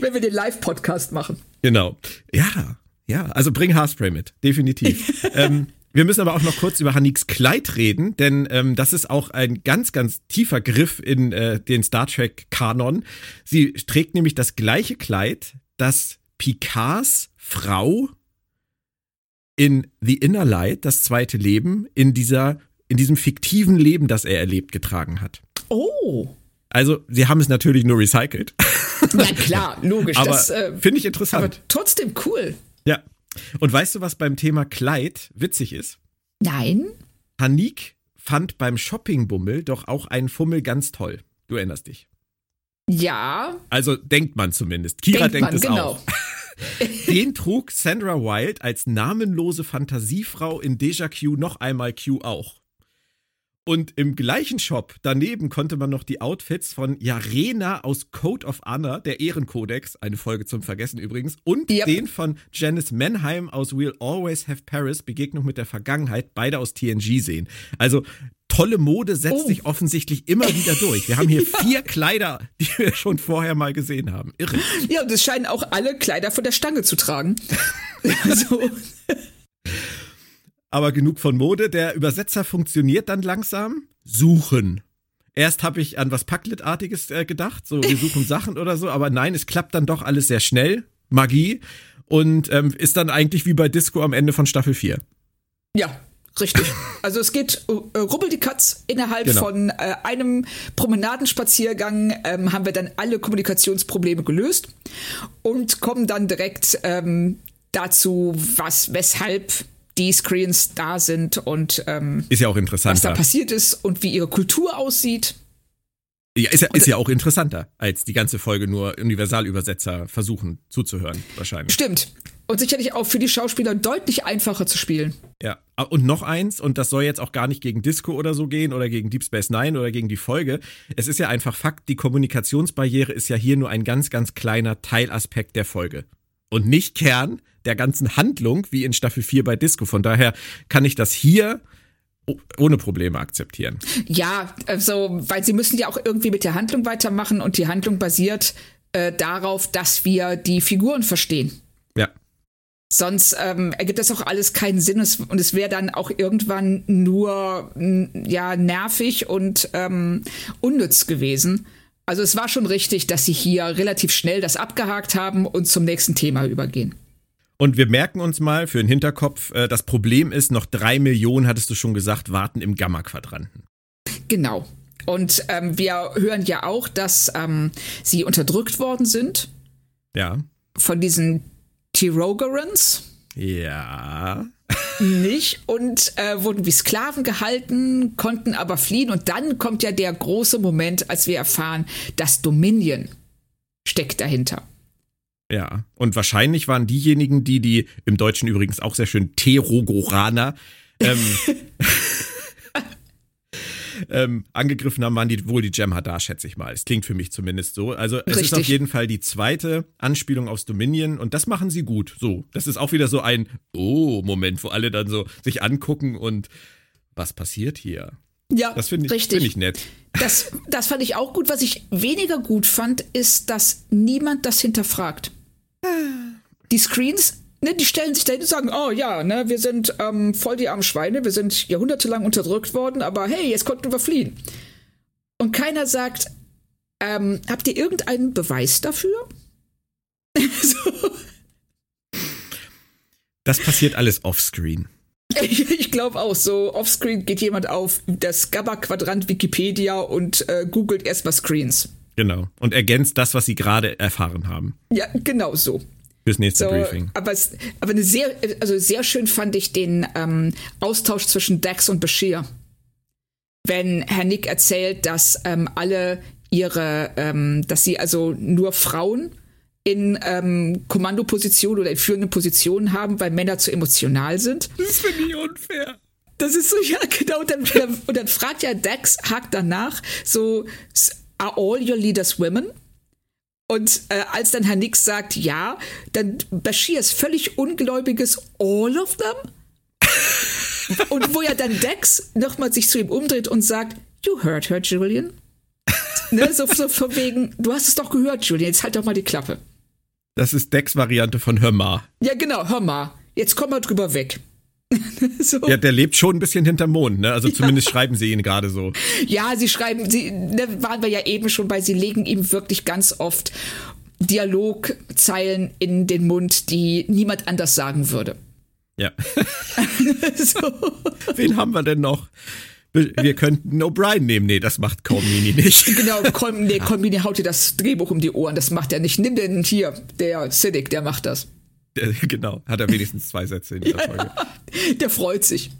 wenn wir den Live-Podcast machen. Genau. Ja, ja. Also bring Haarspray mit. Definitiv. ähm, wir müssen aber auch noch kurz über Haniks Kleid reden, denn ähm, das ist auch ein ganz, ganz tiefer Griff in äh, den Star Trek-Kanon. Sie trägt nämlich das gleiche Kleid, das Picards Frau in The Inner Light, das zweite Leben, in dieser, in diesem fiktiven Leben, das er erlebt, getragen hat. Oh. Also, sie haben es natürlich nur recycelt. Ja, klar, logisch. aber äh, finde ich interessant. Aber trotzdem cool. Ja. Und weißt du, was beim Thema Kleid witzig ist? Nein. Hanik fand beim Shoppingbummel doch auch einen Fummel ganz toll. Du erinnerst dich. Ja. Also denkt man zumindest. Kira denkt, denkt man, es genau. auch. Den trug Sandra Wild als namenlose Fantasiefrau in Deja Q noch einmal Q auch. Und im gleichen Shop daneben konnte man noch die Outfits von Jarena aus Code of Honor, der Ehrenkodex, eine Folge zum Vergessen übrigens, und yep. den von Janice Menheim aus We'll Always Have Paris, Begegnung mit der Vergangenheit, beide aus TNG sehen. Also tolle Mode setzt oh. sich offensichtlich immer wieder durch. Wir haben hier ja. vier Kleider, die wir schon vorher mal gesehen haben. Irre. Ja, und es scheinen auch alle Kleider von der Stange zu tragen. so. Aber genug von Mode. Der Übersetzer funktioniert dann langsam. Suchen. Erst habe ich an was Packlet-artiges äh, gedacht, so wir suchen Sachen oder so, aber nein, es klappt dann doch alles sehr schnell. Magie. Und ähm, ist dann eigentlich wie bei Disco am Ende von Staffel 4. Ja, Richtig. Also es geht äh, rubbel die Katz innerhalb genau. von äh, einem Promenadenspaziergang ähm, haben wir dann alle Kommunikationsprobleme gelöst und kommen dann direkt ähm, dazu, was weshalb die Screens da sind und ähm, ist ja auch interessant, was da passiert ist und wie ihre Kultur aussieht. Ja, ist ja, ist ja auch interessanter, als die ganze Folge nur Universalübersetzer versuchen zuzuhören, wahrscheinlich. Stimmt. Und sicherlich auch für die Schauspieler deutlich einfacher zu spielen. Ja, und noch eins, und das soll jetzt auch gar nicht gegen Disco oder so gehen oder gegen Deep Space Nine oder gegen die Folge. Es ist ja einfach Fakt, die Kommunikationsbarriere ist ja hier nur ein ganz, ganz kleiner Teilaspekt der Folge. Und nicht Kern der ganzen Handlung, wie in Staffel 4 bei Disco. Von daher kann ich das hier ohne Probleme akzeptieren. Ja, also, weil sie müssen ja auch irgendwie mit der Handlung weitermachen und die Handlung basiert äh, darauf, dass wir die Figuren verstehen. Sonst ähm, ergibt das auch alles keinen Sinn und es wäre dann auch irgendwann nur ja nervig und ähm, unnütz gewesen. Also es war schon richtig, dass sie hier relativ schnell das abgehakt haben und zum nächsten Thema übergehen. Und wir merken uns mal für den Hinterkopf, äh, das Problem ist, noch drei Millionen, hattest du schon gesagt, warten im Gamma-Quadranten. Genau. Und ähm, wir hören ja auch, dass ähm, sie unterdrückt worden sind. Ja. Von diesen Tirogarans. Ja. Nicht und äh, wurden wie Sklaven gehalten, konnten aber fliehen. Und dann kommt ja der große Moment, als wir erfahren, dass Dominion steckt dahinter. Ja, und wahrscheinlich waren diejenigen, die die im Deutschen übrigens auch sehr schön Terogoraner ähm, ähm, angegriffen haben, waren die wohl die Jem'Hadar, schätze ich mal. Es klingt für mich zumindest so. Also es Richtig. ist auf jeden Fall die zweite Anspielung aufs Dominion und das machen sie gut. So, das ist auch wieder so ein Oh-Moment, wo alle dann so sich angucken und was passiert hier? Ja, das finde ich, find ich nett. Das, das fand ich auch gut. Was ich weniger gut fand, ist, dass niemand das hinterfragt. Die Screens, ne, die stellen sich dahin und sagen, oh ja, ne, wir sind ähm, voll die armen Schweine, wir sind jahrhundertelang unterdrückt worden, aber hey, jetzt konnten wir fliehen. Und keiner sagt, ähm, habt ihr irgendeinen Beweis dafür? so. Das passiert alles offscreen. Ich, ich glaube auch, so offscreen geht jemand auf das Gabba-Quadrant Wikipedia und äh, googelt erstmal Screens. Genau. Und ergänzt das, was sie gerade erfahren haben. Ja, genau so. Fürs nächste so, Briefing. Aber, es, aber eine sehr, also sehr schön fand ich den ähm, Austausch zwischen Dax und Bashir. Wenn Herr Nick erzählt, dass ähm, alle ihre, ähm, dass sie also nur Frauen in ähm, Kommandopositionen oder in führenden Positionen haben, weil Männer zu emotional sind. Das finde ich unfair. Das ist so, ja, genau. Und dann, und dann fragt ja Dax, hakt danach, so, are all your leaders women? Und äh, als dann Herr Nix sagt, ja, dann Bashirs völlig ungläubiges All of them? und wo ja dann Dex nochmal sich zu ihm umdreht und sagt, You heard her, Julian. ne, so, so von wegen, du hast es doch gehört, Julian, jetzt halt doch mal die Klappe. Das ist Decks Variante von Hör mal. Ja, genau, hör mal. Jetzt komm mal drüber weg. so. Ja, der lebt schon ein bisschen hinterm Mond, ne? Also zumindest ja. schreiben sie ihn gerade so. Ja, sie schreiben, sie, da ne, waren wir ja eben schon bei, sie legen ihm wirklich ganz oft Dialogzeilen in den Mund, die niemand anders sagen würde. Ja. so. Wen haben wir denn noch? wir könnten O'Brien nehmen. Nee, das macht Colmini nicht. Genau, Colm, nee, Colmini haut dir das Drehbuch um die Ohren. Das macht er nicht. Nimm den hier, der Siddick, der macht das. Genau, hat er wenigstens zwei Sätze in dieser Folge. der freut sich.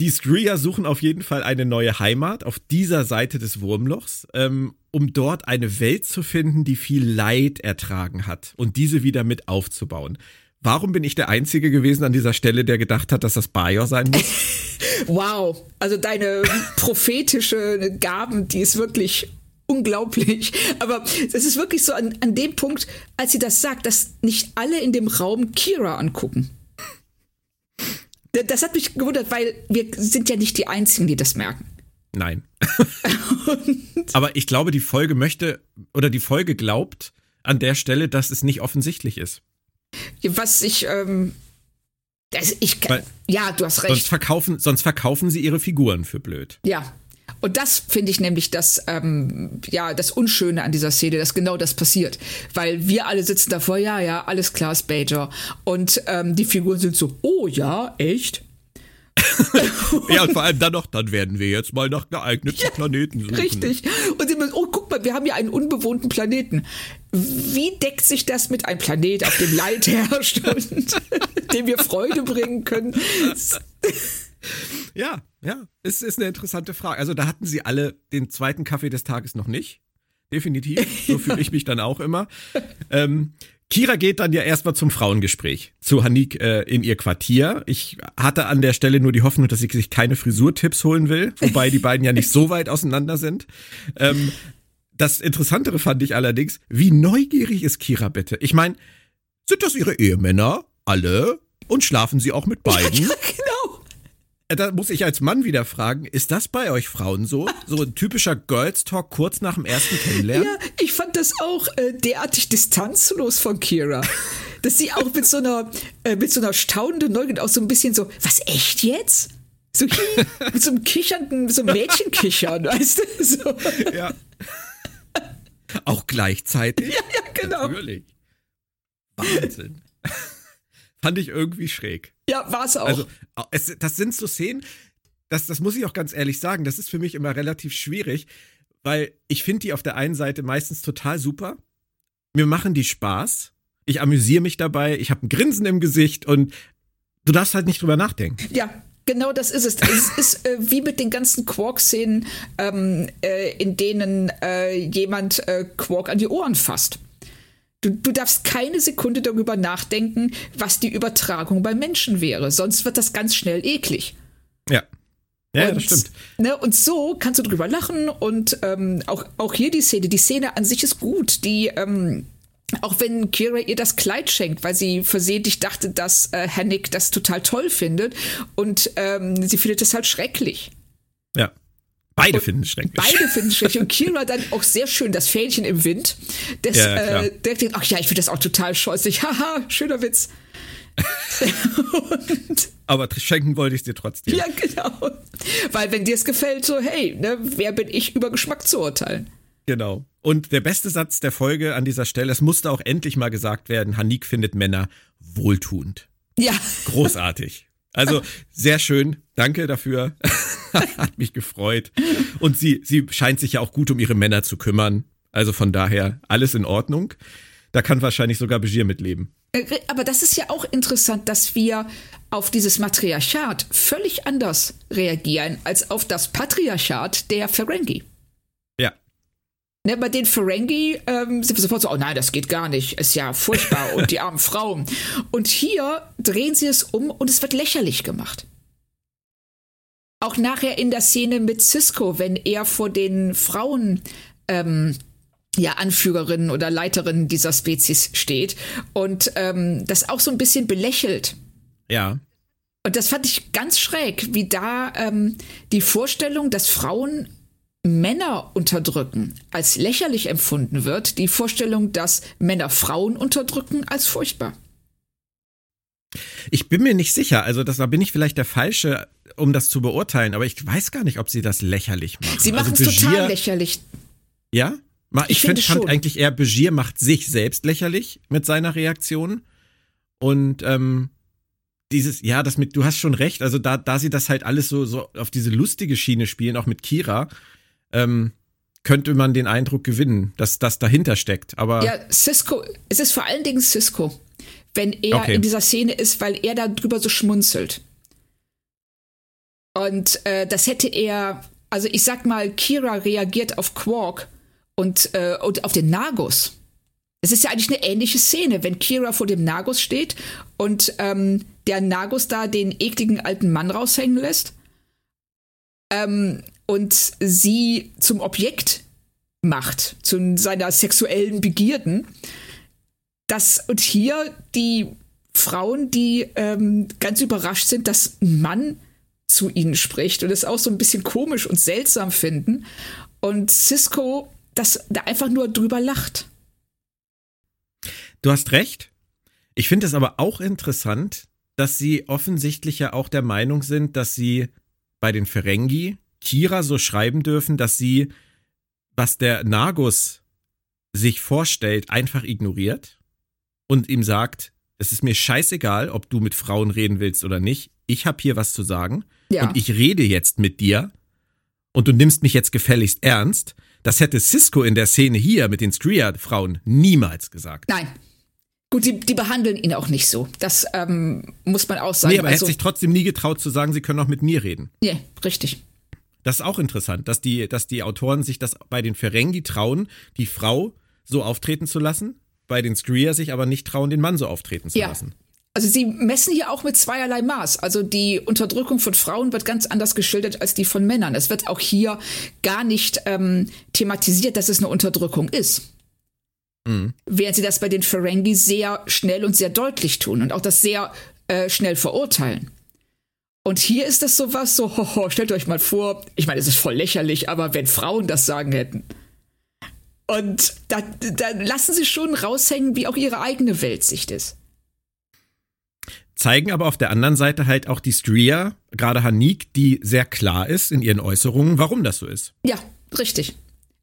Die Skria suchen auf jeden Fall eine neue Heimat auf dieser Seite des Wurmlochs, ähm, um dort eine Welt zu finden, die viel Leid ertragen hat und diese wieder mit aufzubauen. Warum bin ich der Einzige gewesen an dieser Stelle, der gedacht hat, dass das Bajor sein muss? wow, also deine prophetische Gaben, die ist wirklich unglaublich. Aber es ist wirklich so an, an dem Punkt, als sie das sagt, dass nicht alle in dem Raum Kira angucken. Das hat mich gewundert, weil wir sind ja nicht die Einzigen, die das merken. Nein. Aber ich glaube, die Folge möchte oder die Folge glaubt an der Stelle, dass es nicht offensichtlich ist. Was ich, ähm, das, ich, Weil, ja, du hast recht. Sonst verkaufen, sonst verkaufen sie ihre Figuren für blöd. Ja. Und das finde ich nämlich das, ähm, ja, das Unschöne an dieser Szene, dass genau das passiert. Weil wir alle sitzen davor, ja, ja, alles klar, Spager. Und ähm, die Figuren sind so, oh ja, echt? ja, und vor allem dann noch, dann werden wir jetzt mal nach geeigneten ja, Planeten suchen. Richtig. Und sie müssen, oh, guck mal, wir haben ja einen unbewohnten Planeten. Wie deckt sich das mit einem Planet, auf dem Leid herrscht und dem wir Freude bringen können? Ja, ja, es ist eine interessante Frage. Also da hatten sie alle den zweiten Kaffee des Tages noch nicht. Definitiv. So fühle ich mich dann auch immer. Ähm, Kira geht dann ja erstmal zum Frauengespräch zu Hanik äh, in ihr Quartier. Ich hatte an der Stelle nur die Hoffnung, dass sie sich keine Frisurtipps holen will, wobei die beiden ja nicht so weit auseinander sind. Ähm, das Interessantere fand ich allerdings, wie neugierig ist Kira bitte? Ich meine, sind das ihre Ehemänner? Alle? Und schlafen sie auch mit beiden? Äh, da muss ich als Mann wieder fragen, ist das bei euch Frauen so? So ein typischer Girls Talk kurz nach dem ersten Kennenlernen? Ja, ich fand das auch äh, derartig distanzlos von Kira. Dass sie auch mit so einer, äh, mit so einer staunenden Neugier auch so ein bisschen so, was echt jetzt? So mit so einem kichernden, so einem Mädchenkichern, weißt du? So. Ja. Auch gleichzeitig? Ja, ja, genau. Natürlich. Wahnsinn. Fand ich irgendwie schräg. Ja, war es auch. Also, es, das sind so Szenen, das, das muss ich auch ganz ehrlich sagen, das ist für mich immer relativ schwierig, weil ich finde die auf der einen Seite meistens total super. Mir machen die Spaß. Ich amüsiere mich dabei, ich habe ein Grinsen im Gesicht und du darfst halt nicht drüber nachdenken. Ja, Genau das ist es. Es ist äh, wie mit den ganzen Quark-Szenen, ähm, äh, in denen äh, jemand äh, Quark an die Ohren fasst. Du, du darfst keine Sekunde darüber nachdenken, was die Übertragung bei Menschen wäre. Sonst wird das ganz schnell eklig. Ja. Ja, und, das stimmt. Ne, und so kannst du drüber lachen und ähm, auch, auch hier die Szene. Die Szene an sich ist gut. Die, ähm, auch wenn Kira ihr das Kleid schenkt, weil sie versehentlich dachte, dass äh, Hennig das total toll findet und ähm, sie findet es halt schrecklich. Ja. Beide finden es schrecklich. Beide finden es schrecklich. Und Kira dann auch sehr schön, das Fähnchen im Wind. Das, ja, äh, der denkt, ach ja, ich finde das auch total scheußlich. Haha, schöner Witz. Aber schenken wollte ich dir trotzdem. Ja, genau. Weil wenn dir es gefällt, so, hey, ne, wer bin ich, über Geschmack zu urteilen? Genau. Und der beste Satz der Folge an dieser Stelle, es musste auch endlich mal gesagt werden, Hanik findet Männer wohltuend. Ja. Großartig. Also sehr schön. Danke dafür. Hat mich gefreut. Und sie, sie scheint sich ja auch gut um ihre Männer zu kümmern. Also von daher alles in Ordnung. Da kann wahrscheinlich sogar Begier mitleben. Äh, aber das ist ja auch interessant, dass wir auf dieses Matriarchat völlig anders reagieren als auf das Patriarchat der Ferengi. Ja. Ne, bei den Ferengi ähm, sind wir sofort so, oh nein, das geht gar nicht, ist ja furchtbar und die armen Frauen. Und hier drehen sie es um und es wird lächerlich gemacht. Auch nachher in der Szene mit Cisco, wenn er vor den Frauen ähm, ja, Anführerin oder Leiterin dieser Spezies steht und ähm, das auch so ein bisschen belächelt. Ja. Und das fand ich ganz schräg, wie da ähm, die Vorstellung, dass Frauen Männer unterdrücken, als lächerlich empfunden wird, die Vorstellung, dass Männer Frauen unterdrücken, als furchtbar. Ich bin mir nicht sicher, also das, da bin ich vielleicht der Falsche, um das zu beurteilen, aber ich weiß gar nicht, ob sie das lächerlich machen. Sie machen es also total lächerlich. Ja? Ich, ich finde, fand eigentlich eher, Begier macht sich selbst lächerlich mit seiner Reaktion. Und ähm, dieses, ja, das mit, du hast schon recht, also da, da sie das halt alles so, so auf diese lustige Schiene spielen, auch mit Kira, ähm, könnte man den Eindruck gewinnen, dass das dahinter steckt. Aber ja, Cisco, es ist vor allen Dingen Cisco, wenn er okay. in dieser Szene ist, weil er darüber so schmunzelt. Und äh, das hätte er, also ich sag mal, Kira reagiert auf Quark und, äh, und auf den Nagus. Es ist ja eigentlich eine ähnliche Szene, wenn Kira vor dem Nagus steht und ähm, der Nagus da den ekligen alten Mann raushängen lässt ähm, und sie zum Objekt macht, zu seiner sexuellen Begierden. Das, und hier die Frauen, die ähm, ganz überrascht sind, dass ein Mann zu ihnen spricht und es auch so ein bisschen komisch und seltsam finden. Und Cisco das da einfach nur drüber lacht. Du hast recht. Ich finde es aber auch interessant, dass sie offensichtlich ja auch der Meinung sind, dass sie bei den Ferengi Kira so schreiben dürfen, dass sie, was der Nagus sich vorstellt, einfach ignoriert und ihm sagt, es ist mir scheißegal, ob du mit Frauen reden willst oder nicht. Ich habe hier was zu sagen ja. und ich rede jetzt mit dir und du nimmst mich jetzt gefälligst ernst. Das hätte Cisco in der Szene hier mit den Skria-Frauen niemals gesagt. Nein. Gut, die, die behandeln ihn auch nicht so. Das ähm, muss man auch sagen. Nee, aber er also, hat sich trotzdem nie getraut zu sagen, sie können auch mit mir reden. Nee, richtig. Das ist auch interessant, dass die, dass die Autoren sich das bei den Ferengi trauen, die Frau so auftreten zu lassen, bei den Skria sich aber nicht trauen, den Mann so auftreten zu ja. lassen. Also sie messen hier auch mit zweierlei Maß. Also die Unterdrückung von Frauen wird ganz anders geschildert als die von Männern. Es wird auch hier gar nicht ähm, thematisiert, dass es eine Unterdrückung ist. Mhm. Während sie das bei den Ferengi sehr schnell und sehr deutlich tun und auch das sehr äh, schnell verurteilen. Und hier ist das sowas so, hoho, stellt euch mal vor, ich meine, es ist voll lächerlich, aber wenn Frauen das sagen hätten. Und da, da lassen sie schon raushängen, wie auch ihre eigene Weltsicht ist. Zeigen aber auf der anderen Seite halt auch die Stria, gerade Hanik, die sehr klar ist in ihren Äußerungen, warum das so ist. Ja, richtig.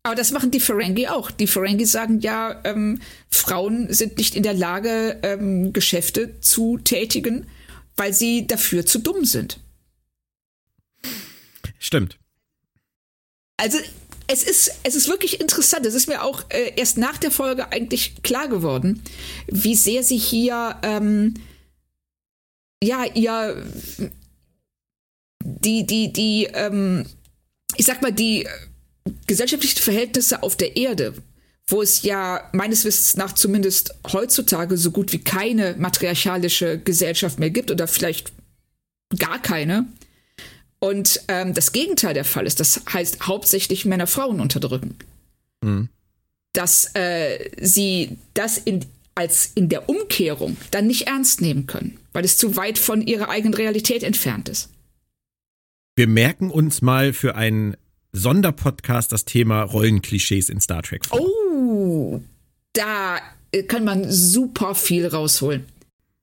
Aber das machen die Ferengi auch. Die Ferengi sagen ja, ähm, Frauen sind nicht in der Lage, ähm, Geschäfte zu tätigen, weil sie dafür zu dumm sind. Stimmt. Also es ist, es ist wirklich interessant. Es ist mir auch äh, erst nach der Folge eigentlich klar geworden, wie sehr sie hier ähm, ja ihr die die die ähm, ich sag mal die gesellschaftlichen Verhältnisse auf der Erde, wo es ja meines Wissens nach zumindest heutzutage so gut wie keine matriarchalische Gesellschaft mehr gibt oder vielleicht gar keine. Und ähm, das Gegenteil der Fall ist, das heißt hauptsächlich Männer Frauen unterdrücken. Mhm. Dass äh, sie das in, als in der Umkehrung dann nicht ernst nehmen können, weil es zu weit von ihrer eigenen Realität entfernt ist. Wir merken uns mal für einen Sonderpodcast das Thema Rollenklischees in Star Trek vor. Oh, da kann man super viel rausholen.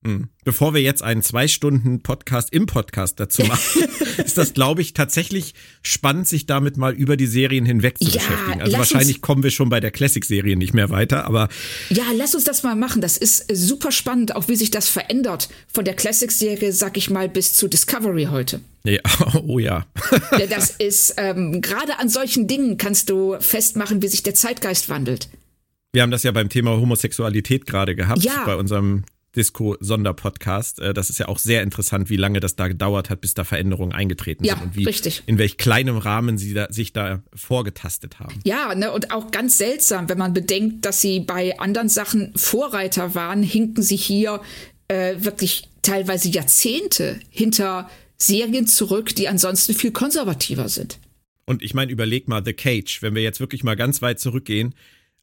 Hm. Bevor wir jetzt einen zwei Stunden Podcast im Podcast dazu machen, ist das, glaube ich, tatsächlich spannend, sich damit mal über die Serien hinweg zu ja, beschäftigen. Also wahrscheinlich kommen wir schon bei der Classic-Serie nicht mehr weiter, aber. Ja, lass uns das mal machen. Das ist super spannend, auch wie sich das verändert. Von der Classic-Serie, sag ich mal, bis zu Discovery heute. Ja, oh ja. ja das ist, ähm, gerade an solchen Dingen kannst du festmachen, wie sich der Zeitgeist wandelt. Wir haben das ja beim Thema Homosexualität gerade gehabt, ja. bei unserem Disco-Sonderpodcast. Äh, das ist ja auch sehr interessant, wie lange das da gedauert hat, bis da Veränderungen eingetreten ja, sind und wie, richtig. in welch kleinem Rahmen sie da, sich da vorgetastet haben. Ja, ne, und auch ganz seltsam, wenn man bedenkt, dass sie bei anderen Sachen Vorreiter waren, hinken sie hier äh, wirklich teilweise Jahrzehnte hinter Serien zurück, die ansonsten viel konservativer sind. Und ich meine, überleg mal, The Cage, wenn wir jetzt wirklich mal ganz weit zurückgehen,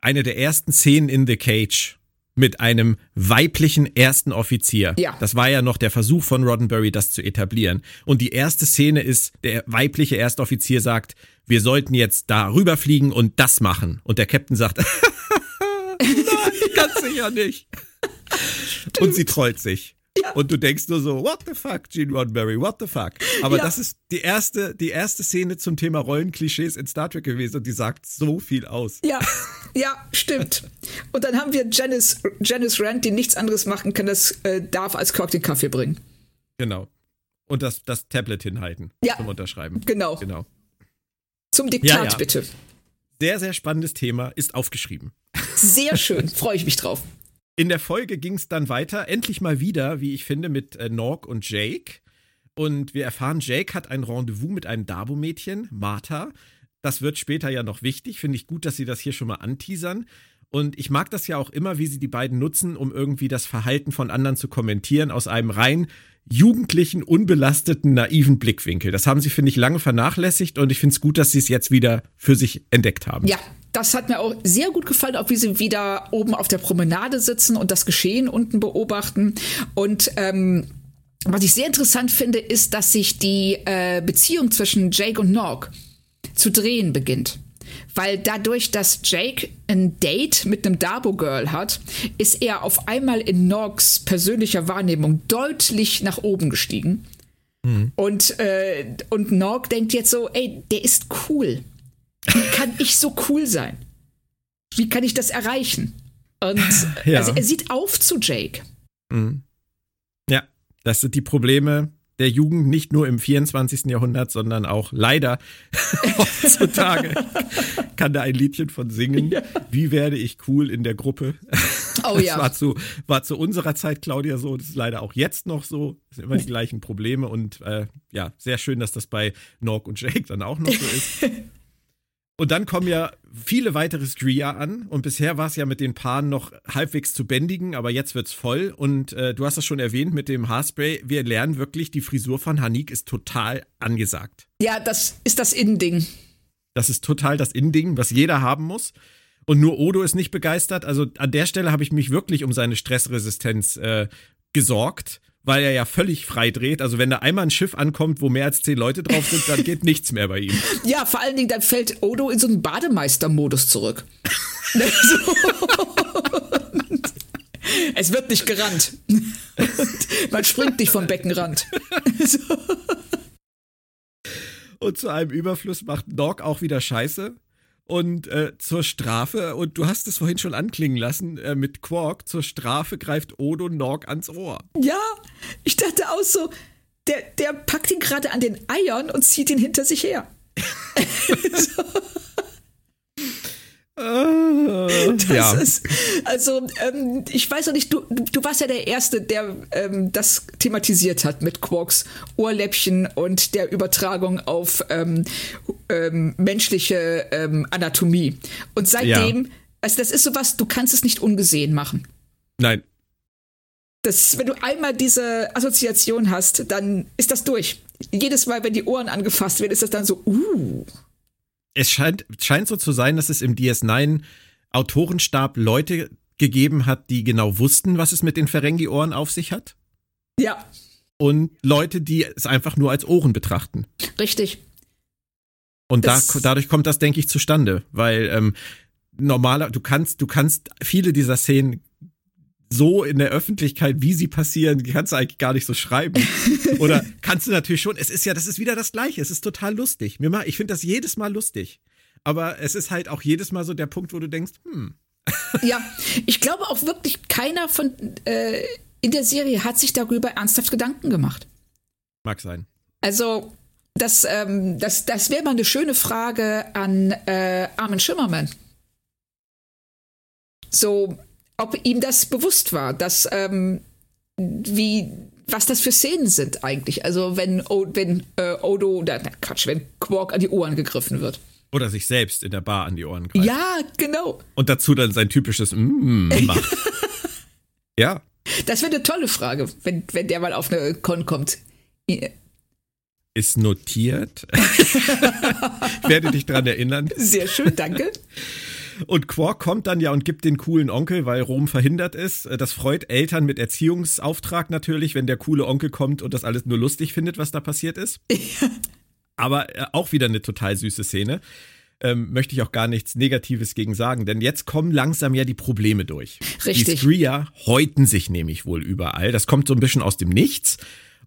eine der ersten Szenen in The Cage mit einem weiblichen ersten Offizier. Ja. Das war ja noch der Versuch von Roddenberry, das zu etablieren. Und die erste Szene ist, der weibliche Erstoffizier sagt, wir sollten jetzt da rüberfliegen und das machen. Und der Captain sagt, nein, ganz sicher nicht. Und sie trollt sich. Ja. Und du denkst nur so, what the fuck, Gene Roddenberry, what the fuck? Aber ja. das ist die erste, die erste Szene zum Thema Rollenklischees in Star Trek gewesen und die sagt so viel aus. Ja, ja, stimmt. Und dann haben wir Janice, Janice Rand, die nichts anderes machen kann, das äh, darf als Kirk den Kaffee bringen. Genau. Und das, das Tablet hinhalten ja, zum Unterschreiben. Genau. Genau. Zum Diktat, Ja, ja. bitte. Sehr, sehr spannendes Thema, ist aufgeschrieben. Sehr schön, freue ich mich drauf. In der Folge ging es dann weiter, endlich mal wieder, wie ich finde, mit äh, Norg und Jake. Und wir erfahren, Jake hat ein Rendezvous mit einem Dabo-Mädchen, Martha. Das wird später ja noch wichtig. Finde ich gut, dass sie das hier schon mal anteasern. Und ich mag das ja auch immer, wie sie die beiden nutzen, um irgendwie das Verhalten von anderen zu kommentieren, aus einem rein jugendlichen, unbelasteten, naiven Blickwinkel. Das haben sie, finde ich, lange vernachlässigt und ich finde es gut, dass sie es jetzt wieder für sich entdeckt haben. Ja, das hat mir auch sehr gut gefallen, auch wie sie wieder oben auf der Promenade sitzen und das Geschehen unten beobachten. Und ähm, was ich sehr interessant finde, ist, dass sich die äh, Beziehung zwischen Jake und Nog zu drehen beginnt. Weil dadurch, dass Jake ein Date mit einem Dabo-Girl hat, ist er auf einmal in Nogs persönlicher Wahrnehmung deutlich nach oben gestiegen. Und, äh, und Nog denkt jetzt so, ey, der ist cool. Wie kann ich so cool sein? Wie kann ich das erreichen? Und Ja. also er sieht auf zu Jake. Ja, das sind die Probleme der Jugend nicht nur im 24. Jahrhundert, sondern auch leider heutzutage. Kann da ein Liedchen von singen. Wie werde ich cool in der Gruppe? Oh das ja. war zu, war zu unserer Zeit, Claudia, so. Das ist leider auch jetzt noch so. Das sind immer die gleichen Probleme. Und äh, ja, sehr schön, dass das bei Nork und Jake dann auch noch so ist. Und dann kommen ja viele weitere Stria an und bisher war es ja mit den Paaren noch halbwegs zu bändigen, aber jetzt wird's voll und äh, du hast es schon erwähnt mit dem Haarspray. Wir lernen wirklich, die Frisur von Hanik ist total angesagt. Ja, das ist das Innending. Das ist total das Inding, was jeder haben muss. Und nur Odo ist nicht begeistert. Also an der Stelle habe ich mich wirklich um seine Stressresistenz äh, gesorgt, weil er ja völlig frei dreht. Also wenn da einmal ein Schiff ankommt, wo mehr als zehn Leute drauf sind, dann geht nichts mehr bei ihm. Ja, vor allen Dingen, dann fällt Odo in so einen Bademeister-Modus zurück. Es wird nicht gerannt. Man springt nicht vom Beckenrand. Und zu einem Überfluss macht Norg auch wieder Scheiße. Und äh, zur Strafe, und du hast es vorhin schon anklingen lassen, äh, mit Quark, zur Strafe greift Odo Norg ans Ohr. Ja, ich dachte auch so, der, der packt ihn gerade an den Eiern und zieht ihn hinter sich her. Das ja. ist, also, ähm, ich weiß noch nicht, du, du warst ja der Erste, der ähm, das thematisiert hat mit Quarks Ohrläppchen und der Übertragung auf ähm, ähm, menschliche ähm, Anatomie. Und seitdem, also das ist sowas, du kannst es nicht ungesehen machen. Nein, Das, wenn du einmal diese Assoziation hast, dann ist das durch. Jedes Mal, wenn die Ohren angefasst werden, ist das dann so, uh. Es scheint, scheint so zu sein, dass es im DS9 Autorenstab Leute gegeben hat, die genau wussten, was es mit den Ferengi-Ohren auf sich hat. Ja, Und Leute, die es einfach nur als Ohren betrachten. richtig. Und da, dadurch kommt das, denke ich, zustande, weil ähm, normaler, du kannst, du kannst viele dieser Szenen so in der Öffentlichkeit, wie sie passieren, kannst du eigentlich gar nicht so schreiben. Oder kannst du natürlich schon. Es ist ja, das ist wieder das Gleiche. Es ist total lustig. Mir mal, ich finde das jedes Mal lustig. Aber es ist halt auch jedes Mal so der Punkt, wo du denkst, hm, Ja, ich glaube auch wirklich, keiner von äh, in der Serie hat sich darüber ernsthaft Gedanken gemacht. mag sein. Also, das, ähm, das, das wäre mal eine schöne Frage an äh, Armin Schimmermann. So, ob ihm das bewusst war, dass ähm, wie was das für Szenen sind eigentlich. Also wenn o wenn äh, Odo oder na, Quatsch, wenn Quark an die Ohren gegriffen wird. Oder sich selbst in der Bar an die Ohren greift. Ja, genau. Und dazu dann sein typisches Mm macht. ja. Das wäre eine tolle Frage, wenn, wenn der mal auf eine Con kommt. Ist notiert. werde dich dran erinnern. Sehr schön, danke. Und Quark kommt dann ja und gibt den coolen Onkel, weil Rom verhindert ist. Das freut Eltern mit Erziehungsauftrag natürlich, wenn der coole Onkel kommt und das alles nur lustig findet, was da passiert ist. Aber äh, auch wieder eine total süße Szene. Ähm, möchte ich auch gar nichts Negatives gegen sagen, denn jetzt kommen langsam ja die Probleme durch. Richtig. Die Stria häuten sich nämlich wohl überall. Das kommt so ein bisschen aus dem Nichts.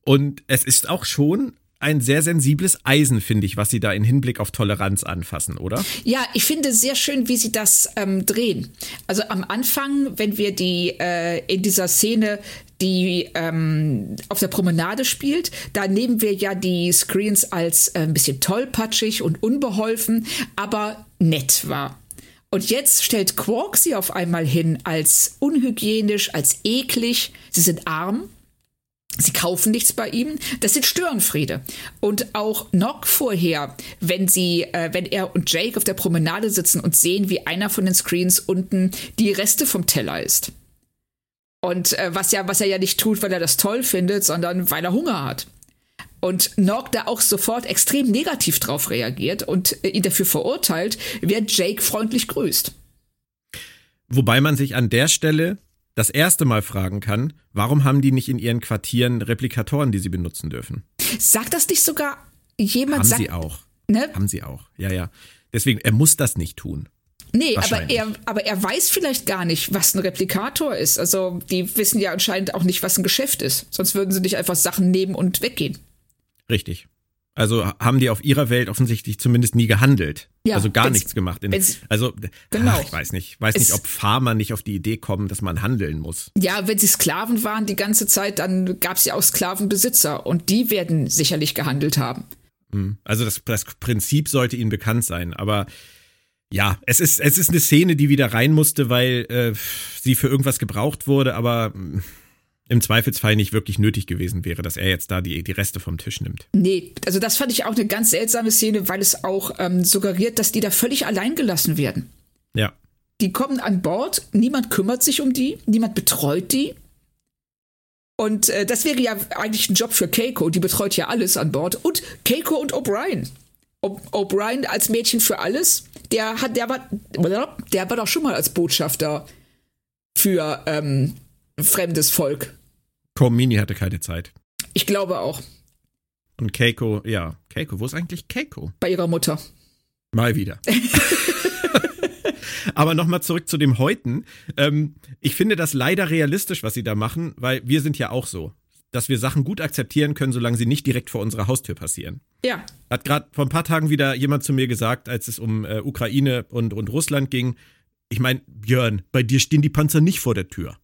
Und es ist auch schon ein sehr sensibles Eisen, finde ich, was sie da in Hinblick auf Toleranz anfassen, oder? Ja, ich finde sehr schön, wie sie das ähm, drehen. Also am Anfang, wenn wir die äh, in dieser Szene die ähm, auf der Promenade spielt. Da nehmen wir ja die Screens als äh, ein bisschen tollpatschig und unbeholfen, aber nett war. Und jetzt stellt Quark sie auf einmal hin als unhygienisch, als eklig. Sie sind arm. Sie kaufen nichts bei ihm. Das sind Störenfriede. Und auch Nock vorher, wenn sie, äh, wenn er und Jake auf der Promenade sitzen und sehen, wie einer von den Screens unten die Reste vom Teller isst. Und äh, was ja, was er ja nicht tut, weil er das toll findet, sondern weil er Hunger hat. Und Nog da auch sofort extrem negativ drauf reagiert und äh, ihn dafür verurteilt, wer Jake freundlich grüßt. Wobei man sich an der Stelle das erste Mal fragen kann, warum haben die nicht in ihren Quartieren Replikatoren, die sie benutzen dürfen? Sagt das nicht sogar jemand? Haben sagt, sie auch. Ne? Haben sie auch. Ja, ja. Deswegen, er muss das nicht tun. Nee, aber er, aber er weiß vielleicht gar nicht, was ein Replikator ist. Also die wissen ja anscheinend auch nicht, was ein Geschäft ist. Sonst würden sie nicht einfach Sachen nehmen und weggehen. Richtig. Also haben die auf ihrer Welt offensichtlich zumindest nie gehandelt. Ja, also gar nichts gemacht. In, also Genau. ach, ich weiß nicht, weiß Es- nicht, ob Farmer nicht auf die Idee kommen, dass man handeln muss. Ja, wenn sie Sklaven waren die ganze Zeit, dann gab es ja auch Sklavenbesitzer und die werden sicherlich gehandelt haben. Also das, das Prinzip sollte ihnen bekannt sein, aber ja, es ist es ist eine Szene, die wieder rein musste, weil äh, sie für irgendwas gebraucht wurde, aber mh, im Zweifelsfall nicht wirklich nötig gewesen wäre, dass er jetzt da die die Reste vom Tisch nimmt. Nee, also das fand ich auch eine ganz seltsame Szene, weil es auch ähm, suggeriert, dass die da völlig allein gelassen werden. Ja, Die kommen an Bord, niemand kümmert sich um die, niemand betreut die. Und äh, das wäre ja eigentlich ein Job für Keiko, die betreut ja alles an Bord. Und Keiko und O'Brien. O'Brien als Mädchen für alles, der hat, der war, der war doch schon mal als Botschafter für ähm, fremdes Volk. Komini hatte keine Zeit. Ich glaube auch, Und Keiko, ja, Keiko, wo ist eigentlich Keiko? bei ihrer Mutter. Mal wieder. Aber nochmal zurück zu dem Heuten. Ähm, ich finde das leider realistisch, was sie da machen, weil wir sind ja auch so, dass wir Sachen gut akzeptieren können, solange sie nicht direkt vor unserer Haustür passieren. Ja, Hat gerade vor ein paar Tagen wieder jemand zu mir gesagt, als es um äh, Ukraine und, und Russland ging. Ich meine, Björn, bei dir stehen die Panzer nicht vor der Tür.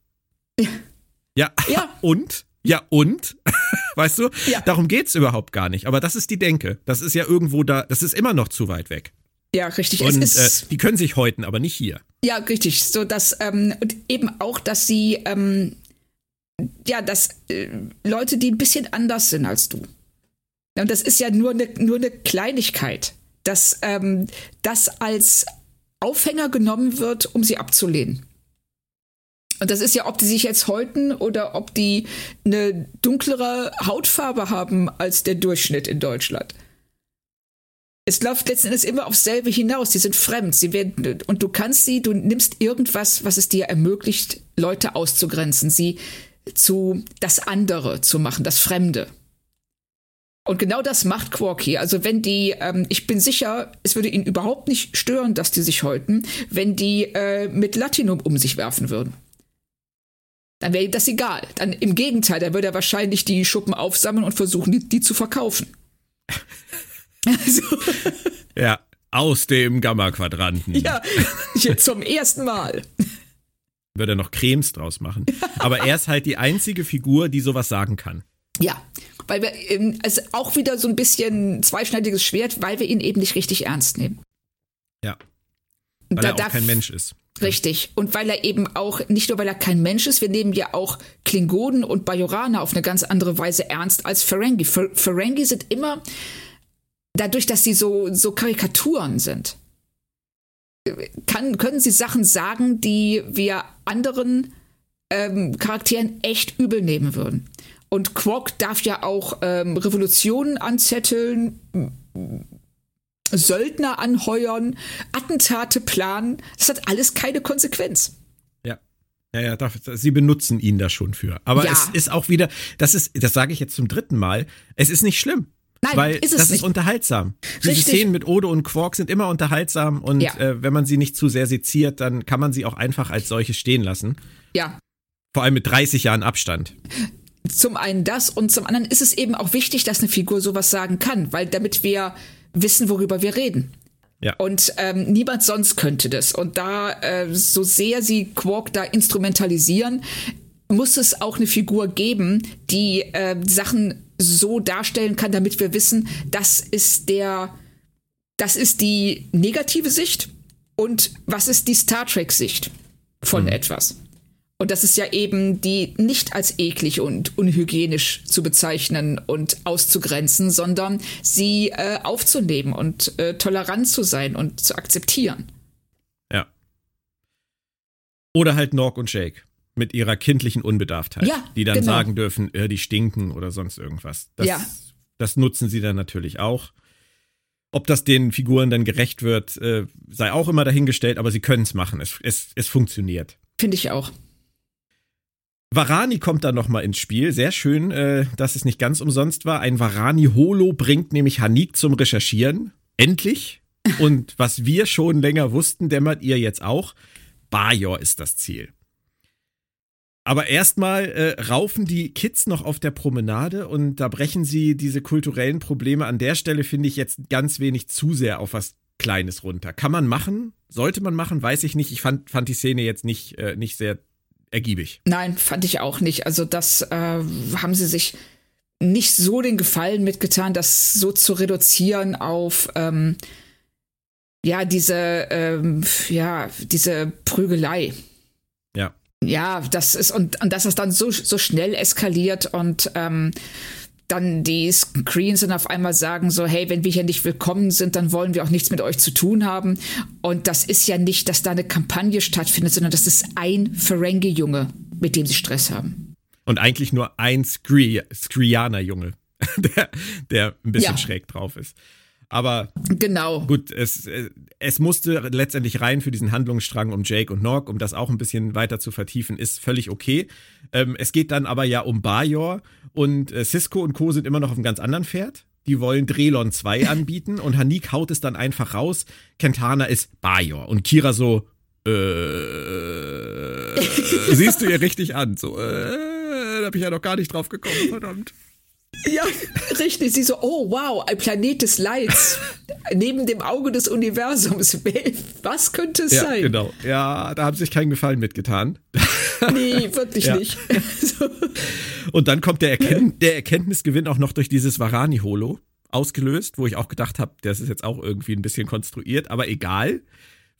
Ja. Ja. Und? Ja, und? weißt du? Ja. Darum geht's überhaupt gar nicht. Aber das ist die Denke. Das ist ja irgendwo da, das ist immer noch zu weit weg. ja, richtig. Und es äh, die können sich häuten, aber nicht hier. Ja, richtig. So dass ähm, und eben auch, dass sie ähm, ja, dass äh, Leute, die ein bisschen anders sind als du. Und das ist ja nur eine nur eine Kleinigkeit, dass ähm, das als Aufhänger genommen wird, um sie abzulehnen. Und das ist ja, ob die sich jetzt häuten oder ob die eine dunklere Hautfarbe haben als der Durchschnitt in Deutschland. Es läuft letzten Endes immer aufs selbe hinaus. Die sind fremd. Sie werden, und du kannst sie, du nimmst irgendwas, was es dir ermöglicht, Leute auszugrenzen, sie zu das andere zu machen, das Fremde. Und genau das macht Quark hier. Also wenn die, ähm, ich bin sicher, es würde ihn überhaupt nicht stören, dass die sich häuten, wenn die äh, mit Latinum um sich werfen würden. Dann wäre ihm das egal. Dann im Gegenteil, dann würde er wahrscheinlich die Schuppen aufsammeln und versuchen, die, die zu verkaufen. Also, Ja, aus dem Gamma-Quadranten. ja, jetzt zum ersten Mal. Würde er noch Cremes draus machen. Aber er ist halt die einzige Figur, die sowas sagen kann. Ja, weil wir, also auch wieder so ein bisschen zweischneidiges Schwert, weil wir ihn eben nicht richtig ernst nehmen. Ja. Weil da er auch darf- kein Mensch ist. Richtig. Und weil er eben auch, nicht nur weil er kein Mensch ist, wir nehmen ja auch Klingonen und Bajoraner auf eine ganz andere Weise ernst als Ferengi. Fer Ferengi sind immer, dadurch, dass sie so, so Karikaturen sind, kann, können sie Sachen sagen, die wir anderen ähm, Charakteren echt übel nehmen würden. Und Quark darf ja auch ähm, Revolutionen anzetteln, Söldner anheuern, Attentate planen. Das hat alles keine Konsequenz. Ja. Ja, ja, darf, sie benutzen ihn da schon für. Aber Ja. es ist auch wieder, das ist, das sage ich jetzt zum dritten Mal, es ist nicht schlimm. Nein, weil ist es das nicht. ist unterhaltsam. Diese Richtig. Szenen mit Odo und Quark sind immer unterhaltsam und Ja. äh, wenn man sie nicht zu sehr seziert, dann kann man sie auch einfach als solche stehen lassen. Ja, Vor allem mit 30 Jahren Abstand. zum einen das und zum anderen ist es eben auch wichtig, dass eine Figur sowas sagen kann, weil damit wir wissen, worüber wir reden. Ja. Und ähm, niemand sonst könnte das. Und da, äh, so sehr sie Quark da instrumentalisieren, muss es auch eine Figur geben, die äh, Sachen so darstellen kann, damit wir wissen, das ist der, das ist die negative Sicht und was ist die Star Trek Sicht von mhm. etwas. Und das ist ja eben die nicht als eklig und unhygienisch zu bezeichnen und auszugrenzen, sondern sie äh, aufzunehmen und äh, tolerant zu sein und zu akzeptieren. Ja. Oder halt Nork und Jake mit ihrer kindlichen Unbedarftheit, ja, die dann genau. sagen dürfen, äh, die stinken oder sonst irgendwas. Das, ja. das nutzen sie dann natürlich auch. Ob das den Figuren dann gerecht wird, äh, sei auch immer dahingestellt, aber sie können es machen. Es, es, es funktioniert. Finde ich auch. Varani kommt dann nochmal ins Spiel. Sehr schön, äh, dass es nicht ganz umsonst war. Ein Varani-Holo bringt nämlich Hanik zum Recherchieren. Endlich. Und was wir schon länger wussten, dämmert ihr jetzt auch. Bajor ist das Ziel. Aber erstmal äh, raufen die Kids noch auf der Promenade und da brechen sie diese kulturellen Probleme. An der Stelle finde ich jetzt ganz wenig zu sehr auf was Kleines runter. Kann man machen? Sollte man machen? Weiß ich nicht. Ich fand, fand die Szene jetzt nicht, äh, nicht sehr ergiebig. Nein, fand ich auch nicht. Also das äh, haben sie sich nicht so den Gefallen mitgetan, das so zu reduzieren auf ähm, ja diese ähm, ja diese Prügelei. Ja. Ja, das ist und, und dass es dann so so schnell eskaliert und ähm, dann die Screens dann auf einmal sagen so, hey, wenn wir hier nicht willkommen sind, dann wollen wir auch nichts mit euch zu tun haben. Und das ist ja nicht, dass da eine Kampagne stattfindet, sondern das ist ein Ferengi-Junge, mit dem sie Stress haben. Und eigentlich nur ein Skrianer-Junge, der, der ein bisschen ja. schräg drauf ist. Aber genau. gut, es, es musste letztendlich rein für diesen Handlungsstrang um Jake und Nog, um das auch ein bisschen weiter zu vertiefen, ist völlig okay. Ähm, es geht dann aber ja um Bajor und äh, Cisco und Co. sind immer noch auf einem ganz anderen Pferd. Die wollen Drelon 2 anbieten und Hanik haut es dann einfach raus. Kentana ist Bajor und Kira so, äh, siehst du ihr richtig an. So, äh, da hab ich ja noch gar nicht drauf gekommen, verdammt. Ja, richtig. Sie so, oh wow, ein Planet des Leids. Neben dem Auge des Universums. Was könnte es ja, sein? Genau. Ja, da haben sie sich keinen Gefallen mitgetan. Nee, wirklich ja. nicht. Und dann kommt der, Erkenn der Erkenntnisgewinn auch noch durch dieses Varani-Holo ausgelöst, wo ich auch gedacht habe, das ist jetzt auch irgendwie ein bisschen konstruiert, aber egal.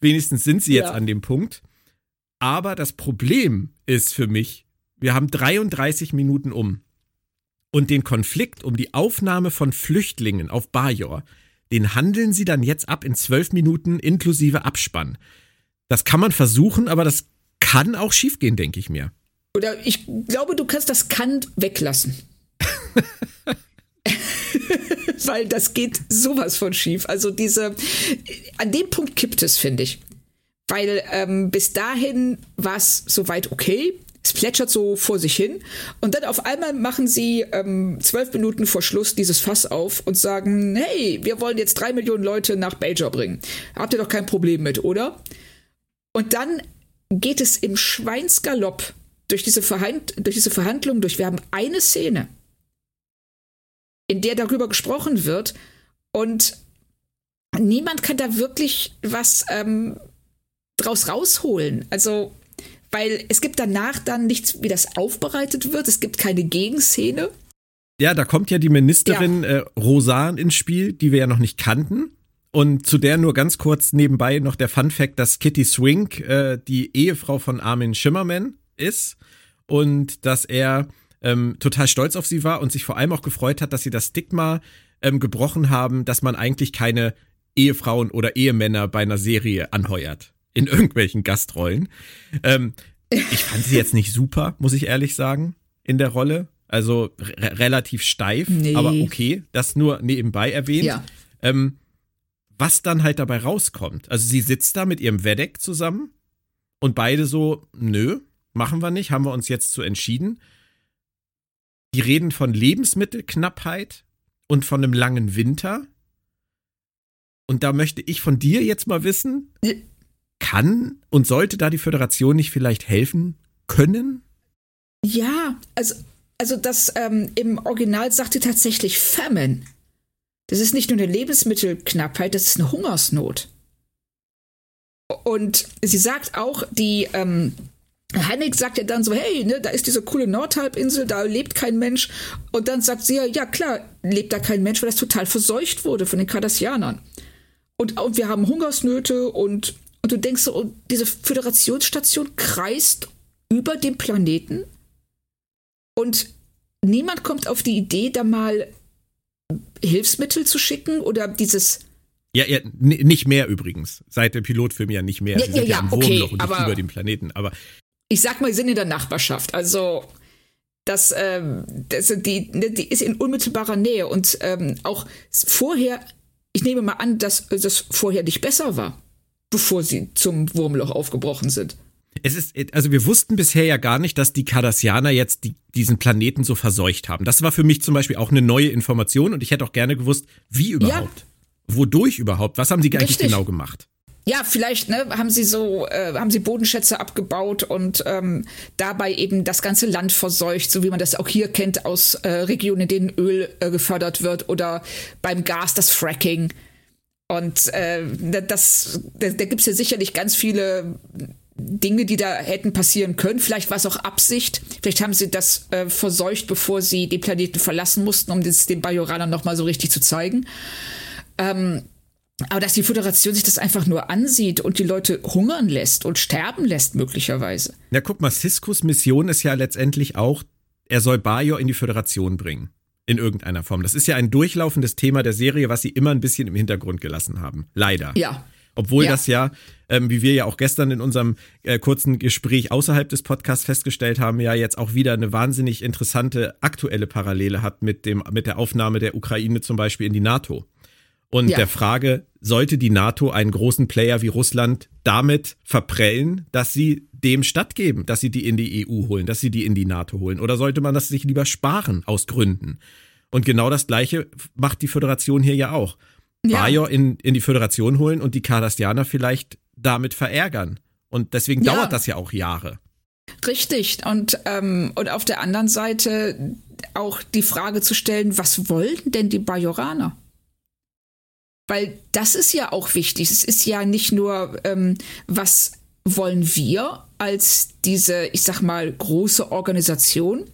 Wenigstens sind sie jetzt ja. an dem Punkt. Aber das Problem ist für mich, wir haben 33 Minuten um. Und den Konflikt um die Aufnahme von Flüchtlingen auf Bajor, den handeln sie dann jetzt ab in zwölf Minuten inklusive Abspann. Das kann man versuchen, aber das kann auch schiefgehen, denke ich mir. Oder ich glaube, du kannst das kann weglassen. Weil das geht sowas von schief. Also diese, an dem Punkt kippt es, finde ich. Weil ähm, bis dahin war es soweit okay. Es plätschert so vor sich hin und dann auf einmal machen sie ähm, zwölf Minuten vor Schluss dieses Fass auf und sagen, hey, wir wollen jetzt drei Millionen Leute nach Bajor bringen. Habt ihr doch kein Problem mit, oder? Und dann geht es im Schweinsgalopp durch diese, Verhand durch diese Verhandlung durch. Wir haben eine Szene, in der darüber gesprochen wird und niemand kann da wirklich was ähm, draus rausholen. Also weil es gibt danach dann nichts, wie das aufbereitet wird. Es gibt keine Gegenszene. Ja, da kommt ja die Ministerin ja. Äh, Rosan ins Spiel, die wir ja noch nicht kannten. Und zu der nur ganz kurz nebenbei noch der Fun Fact, dass Kitty Swink äh, die Ehefrau von Armin Schimmerman ist und dass er ähm, total stolz auf sie war und sich vor allem auch gefreut hat, dass sie das Stigma ähm, gebrochen haben, dass man eigentlich keine Ehefrauen oder Ehemänner bei einer Serie anheuert in irgendwelchen Gastrollen. Ähm, ich fand sie jetzt nicht super, muss ich ehrlich sagen, in der Rolle. Also relativ steif, nee. aber okay, das nur nebenbei erwähnt. Ja. Ähm, was dann halt dabei rauskommt. Also sie sitzt da mit ihrem Wedek zusammen und beide so, nö, machen wir nicht, haben wir uns jetzt zu entschieden. Die reden von Lebensmittelknappheit und von einem langen Winter. Und da möchte ich von dir jetzt mal wissen, kann und sollte da die Föderation nicht vielleicht helfen können? Ja, also, also das ähm, im Original sagte tatsächlich Famine. Das ist nicht nur eine Lebensmittelknappheit, das ist eine Hungersnot. Und sie sagt auch, die, ähm, Hennig sagt ja dann so, hey, ne, da ist diese coole Nordhalbinsel, da lebt kein Mensch. Und dann sagt sie ja, ja klar, lebt da kein Mensch, weil das total verseucht wurde von den Kardassianern. Und, und wir haben Hungersnöte und, und du denkst so, und diese Föderationsstation kreist über dem Planeten und niemand kommt auf die Idee, da mal Hilfsmittel zu schicken oder dieses ja, ja, nicht mehr übrigens. Seit dem Pilotfilm ja nicht mehr. Ja, Sie ja, sind ja, ja im okay, Wurmloch und nicht über dem Planeten. Aber ich sag mal, sind in der Nachbarschaft. Also das, ähm, das die, ne, die ist in unmittelbarer Nähe und ähm, auch vorher. Ich nehme mal an, dass das vorher nicht besser war, bevor sie zum Wurmloch aufgebrochen sind. Es ist, also wir wussten bisher ja gar nicht, dass die Cardassianer jetzt die, diesen Planeten so verseucht haben. Das war für mich zum Beispiel auch eine neue Information und ich hätte auch gerne gewusst, wie überhaupt. Ja. Wodurch überhaupt? Was haben sie eigentlich Richtig. genau gemacht? ja, vielleicht ne, haben sie so, äh, haben sie Bodenschätze abgebaut und ähm, dabei eben das ganze Land verseucht, so wie man das auch hier kennt aus äh, Regionen, in denen Öl äh, gefördert wird oder beim Gas das Fracking. Und äh, das, da, da gibt es ja sicherlich ganz viele Dinge, die da hätten passieren können. Vielleicht war es auch Absicht. Vielleicht haben sie das äh, verseucht, bevor sie den Planeten verlassen mussten, um das den Bajoranern nochmal so richtig zu zeigen. Ähm, aber dass die Föderation sich das einfach nur ansieht und die Leute hungern lässt und sterben lässt, möglicherweise. Ja, guck mal, Ciscos Mission ist ja letztendlich auch, er soll Bajor in die Föderation bringen. In irgendeiner Form. Das ist ja ein durchlaufendes Thema der Serie, was sie immer ein bisschen im Hintergrund gelassen haben. Leider. Ja. Obwohl ja. das ja, ähm, wie wir ja auch gestern in unserem äh, kurzen Gespräch außerhalb des Podcasts festgestellt haben, ja jetzt auch wieder eine wahnsinnig interessante aktuelle Parallele hat mit dem mit der Aufnahme der Ukraine zum Beispiel in die NATO und ja. der Frage, sollte die NATO einen großen Player wie Russland damit verprellen, dass sie dem stattgeben, dass sie die in die EU holen, dass sie die in die NATO holen? Oder sollte man das sich lieber sparen aus Gründen? Und genau das Gleiche macht die Föderation hier ja auch. Ja. Bajor in, in die Föderation holen und die Kardassianer vielleicht damit verärgern. Und deswegen ja. dauert das ja auch Jahre. Richtig. Und, ähm, und auf der anderen Seite auch die Frage zu stellen, was wollen denn die Bajoraner? Weil das ist ja auch wichtig. Es ist ja nicht nur, ähm, was wollen wir als diese, ich sag mal, große Organisation,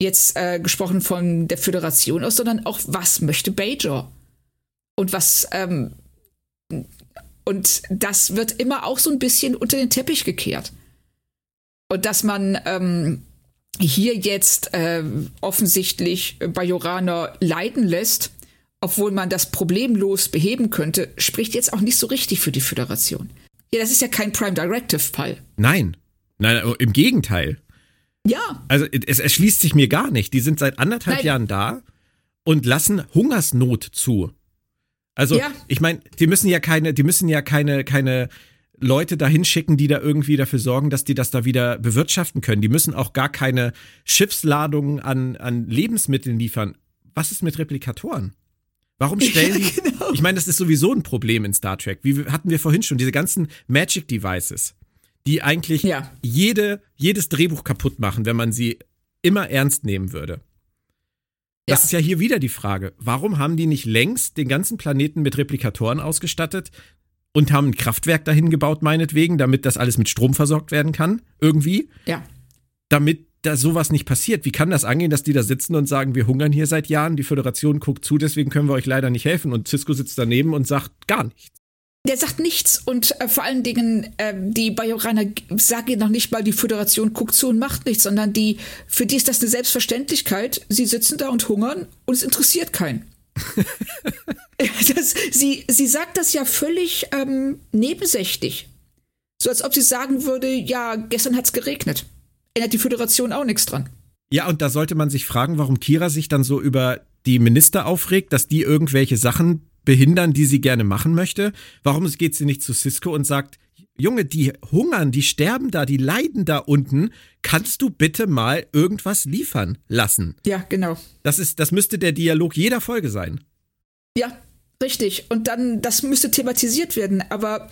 jetzt äh, gesprochen von der Föderation aus, sondern auch, was möchte Bajor? Und was, ähm, und das wird immer auch so ein bisschen unter den Teppich gekehrt. Und dass man ähm, hier jetzt äh, offensichtlich Bajoraner leiden lässt, obwohl man das problemlos beheben könnte, spricht jetzt auch nicht so richtig für die Föderation. Ja, das ist ja kein Prime Directive-Fall. Nein. Nein, oh, im Gegenteil. Ja. Also es erschließt sich mir gar nicht. Die sind seit anderthalb Nein. Jahren da und lassen Hungersnot zu. Also, ja. ich meine, die müssen ja keine, die müssen ja keine, keine Leute dahin schicken, die da irgendwie dafür sorgen, dass die das da wieder bewirtschaften können. Die müssen auch gar keine Schiffsladungen an, an Lebensmitteln liefern. Was ist mit Replikatoren? Warum stellen die. genau. Ich meine, das ist sowieso ein Problem in Star Trek. Wie hatten wir vorhin schon, diese ganzen Magic Devices, die eigentlich ja. jede, jedes Drehbuch kaputt machen, wenn man sie immer ernst nehmen würde. Das ja. ist ja hier wieder die Frage. Warum haben die nicht längst den ganzen Planeten mit Replikatoren ausgestattet und haben ein Kraftwerk dahin gebaut, meinetwegen, damit das alles mit Strom versorgt werden kann? Irgendwie? Ja. Damit da sowas nicht passiert? Wie kann das angehen, dass die da sitzen und sagen, wir hungern hier seit Jahren, die Föderation guckt zu, deswegen können wir euch leider nicht helfen und Cisco sitzt daneben und sagt gar nichts? Der sagt nichts und äh, vor allen Dingen äh, die Bajoraner sagen noch nicht mal, die Föderation guckt zu und macht nichts, sondern die für die ist das eine Selbstverständlichkeit. Sie sitzen da und hungern und es interessiert keinen. das, sie, sie sagt das ja völlig ähm, nebensächlich. So als ob sie sagen würde, ja, gestern hat's geregnet ändert die Föderation auch nichts dran. Ja, und da sollte man sich fragen, warum Kira sich dann so über die Minister aufregt, dass die irgendwelche Sachen behindern, die sie gerne machen möchte. Warum geht sie nicht zu Cisco und sagt, Junge, die hungern, die sterben da, die leiden da unten. Kannst du bitte mal irgendwas liefern lassen? Ja, genau. Das ist, das müsste der Dialog jeder Folge sein. Ja, richtig. Und dann, das müsste thematisiert werden. Aber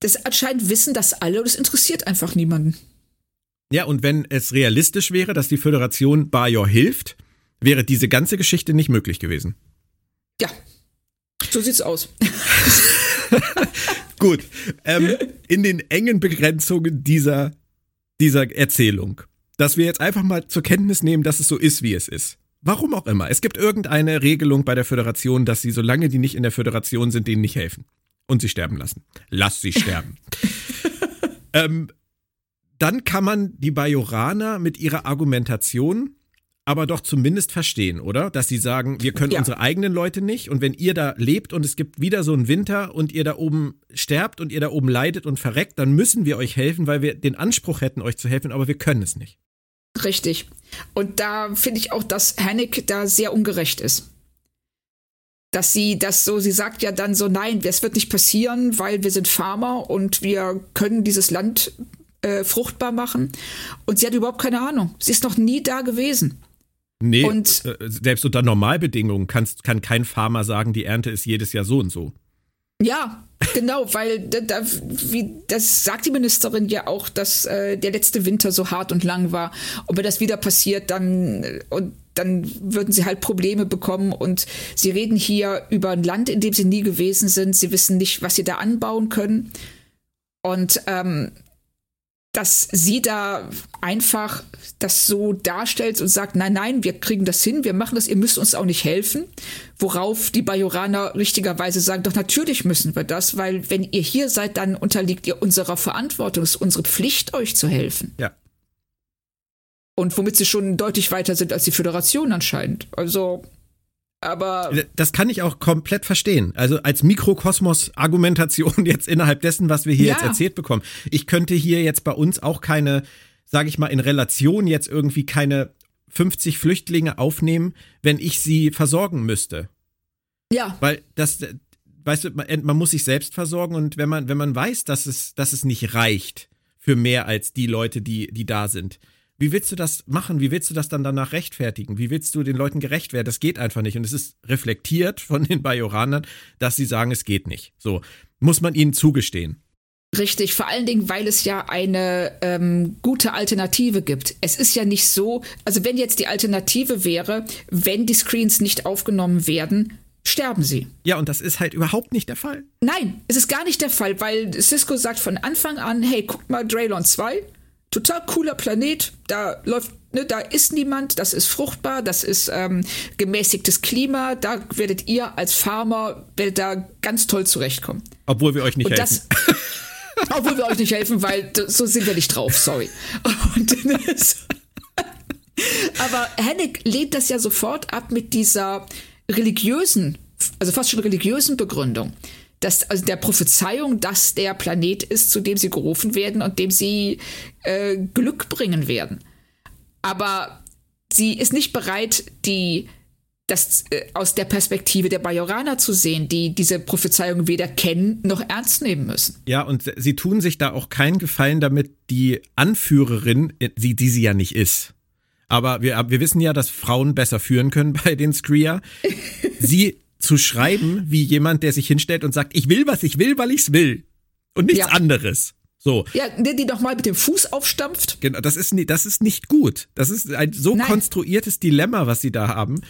das anscheinend wissen das alle und es interessiert einfach niemanden. Ja, und wenn es realistisch wäre, dass die Föderation Bajor hilft, wäre diese ganze Geschichte nicht möglich gewesen. Ja, so sieht's aus. Gut. Ähm, in den engen Begrenzungen dieser dieser Erzählung, dass wir jetzt einfach mal zur Kenntnis nehmen, dass es so ist, wie es ist. Warum auch immer. Es gibt irgendeine Regelung bei der Föderation, dass sie, solange die nicht in der Föderation sind, denen nicht helfen. Und sie sterben lassen. Lass sie sterben. ähm, dann kann man die Bajoraner mit ihrer Argumentation aber doch zumindest verstehen, oder? Dass sie sagen, wir können ja. unsere eigenen Leute nicht und wenn ihr da lebt und es gibt wieder so einen Winter und ihr da oben sterbt und ihr da oben leidet und verreckt, dann müssen wir euch helfen, weil wir den Anspruch hätten, euch zu helfen, aber wir können es nicht. Richtig. Und da finde ich auch, dass Hennig da sehr ungerecht ist. Dass sie das so, sie sagt ja dann so, nein, es wird nicht passieren, weil wir sind Farmer und wir können dieses Land äh, fruchtbar machen. Und sie hat überhaupt keine Ahnung. Sie ist noch nie da gewesen. Nee, und, äh, selbst unter Normalbedingungen kannst, kann kein Farmer sagen, die Ernte ist jedes Jahr so und so. Ja, genau, weil da, da, wie, das sagt die Ministerin ja auch, dass äh, der letzte Winter so hart und lang war. Und wenn das wieder passiert, dann und dann würden sie halt Probleme bekommen. Und sie reden hier über ein Land, in dem sie nie gewesen sind. Sie wissen nicht, was sie da anbauen können. Und ähm, dass sie da einfach das so darstellt und sagt, nein, nein, wir kriegen das hin, wir machen das, ihr müsst uns auch nicht helfen. Worauf die Bajoraner richtigerweise sagen, doch natürlich müssen wir das, weil wenn ihr hier seid, dann unterliegt ihr unserer Verantwortung, es ist unsere Pflicht, euch zu helfen. Ja. Und womit sie schon deutlich weiter sind als die Föderation anscheinend. Also, aber. Das kann ich auch komplett verstehen. Also als Mikrokosmos-Argumentation jetzt innerhalb dessen, was wir hier ja. jetzt erzählt bekommen. Ich könnte hier jetzt bei uns auch keine, sage ich mal, in Relation jetzt irgendwie keine 50 Flüchtlinge aufnehmen, wenn ich sie versorgen müsste. Ja. Weil das, weißt du, man, man muss sich selbst versorgen und wenn man, wenn man weiß, dass es, dass es nicht reicht für mehr als die Leute, die, die da sind, wie willst du das machen? Wie willst du das dann danach rechtfertigen? Wie willst du den Leuten gerecht werden? Das geht einfach nicht. Und es ist reflektiert von den Bajoranern, dass sie sagen, es geht nicht. So, muss man ihnen zugestehen. Richtig, vor allen Dingen, weil es ja eine ähm, gute Alternative gibt. Es ist ja nicht so, also wenn jetzt die Alternative wäre, wenn die Screens nicht aufgenommen werden, sterben sie. Ja, und das ist halt überhaupt nicht der Fall. Nein, es ist gar nicht der Fall, weil Cisco sagt von Anfang an, hey, guck mal, Draylon 2, total cooler Planet. Da läuft, ne, da ist niemand, das ist fruchtbar, das ist ähm, gemäßigtes Klima. Da werdet ihr als Farmer werdet da ganz toll zurechtkommen. Obwohl wir euch nicht Und helfen. Das, obwohl wir euch nicht helfen, weil so sind wir nicht drauf, sorry. aber Hennig lehnt das ja sofort ab mit dieser religiösen, also fast schon religiösen Begründung dass, also der Prophezeiung, dass der Planet ist, zu dem sie gerufen werden und dem sie äh, Glück bringen werden. Aber sie ist nicht bereit, die das äh, aus der Perspektive der Bajoraner zu sehen, die diese Prophezeiung weder kennen noch ernst nehmen müssen. Ja, und sie tun sich da auch keinen Gefallen damit, die Anführerin, die, die sie ja nicht ist. Aber wir, wir wissen ja, dass Frauen besser führen können bei den Skria. Sie zu schreiben wie jemand, der sich hinstellt und sagt, ich will, was ich will, weil ich's will. Und nichts ja. anderes. So. Ja, der die doch mal mit dem Fuß aufstampft. Genau, das ist, das ist nicht gut. Das ist ein so Nein. konstruiertes Dilemma, was sie da haben.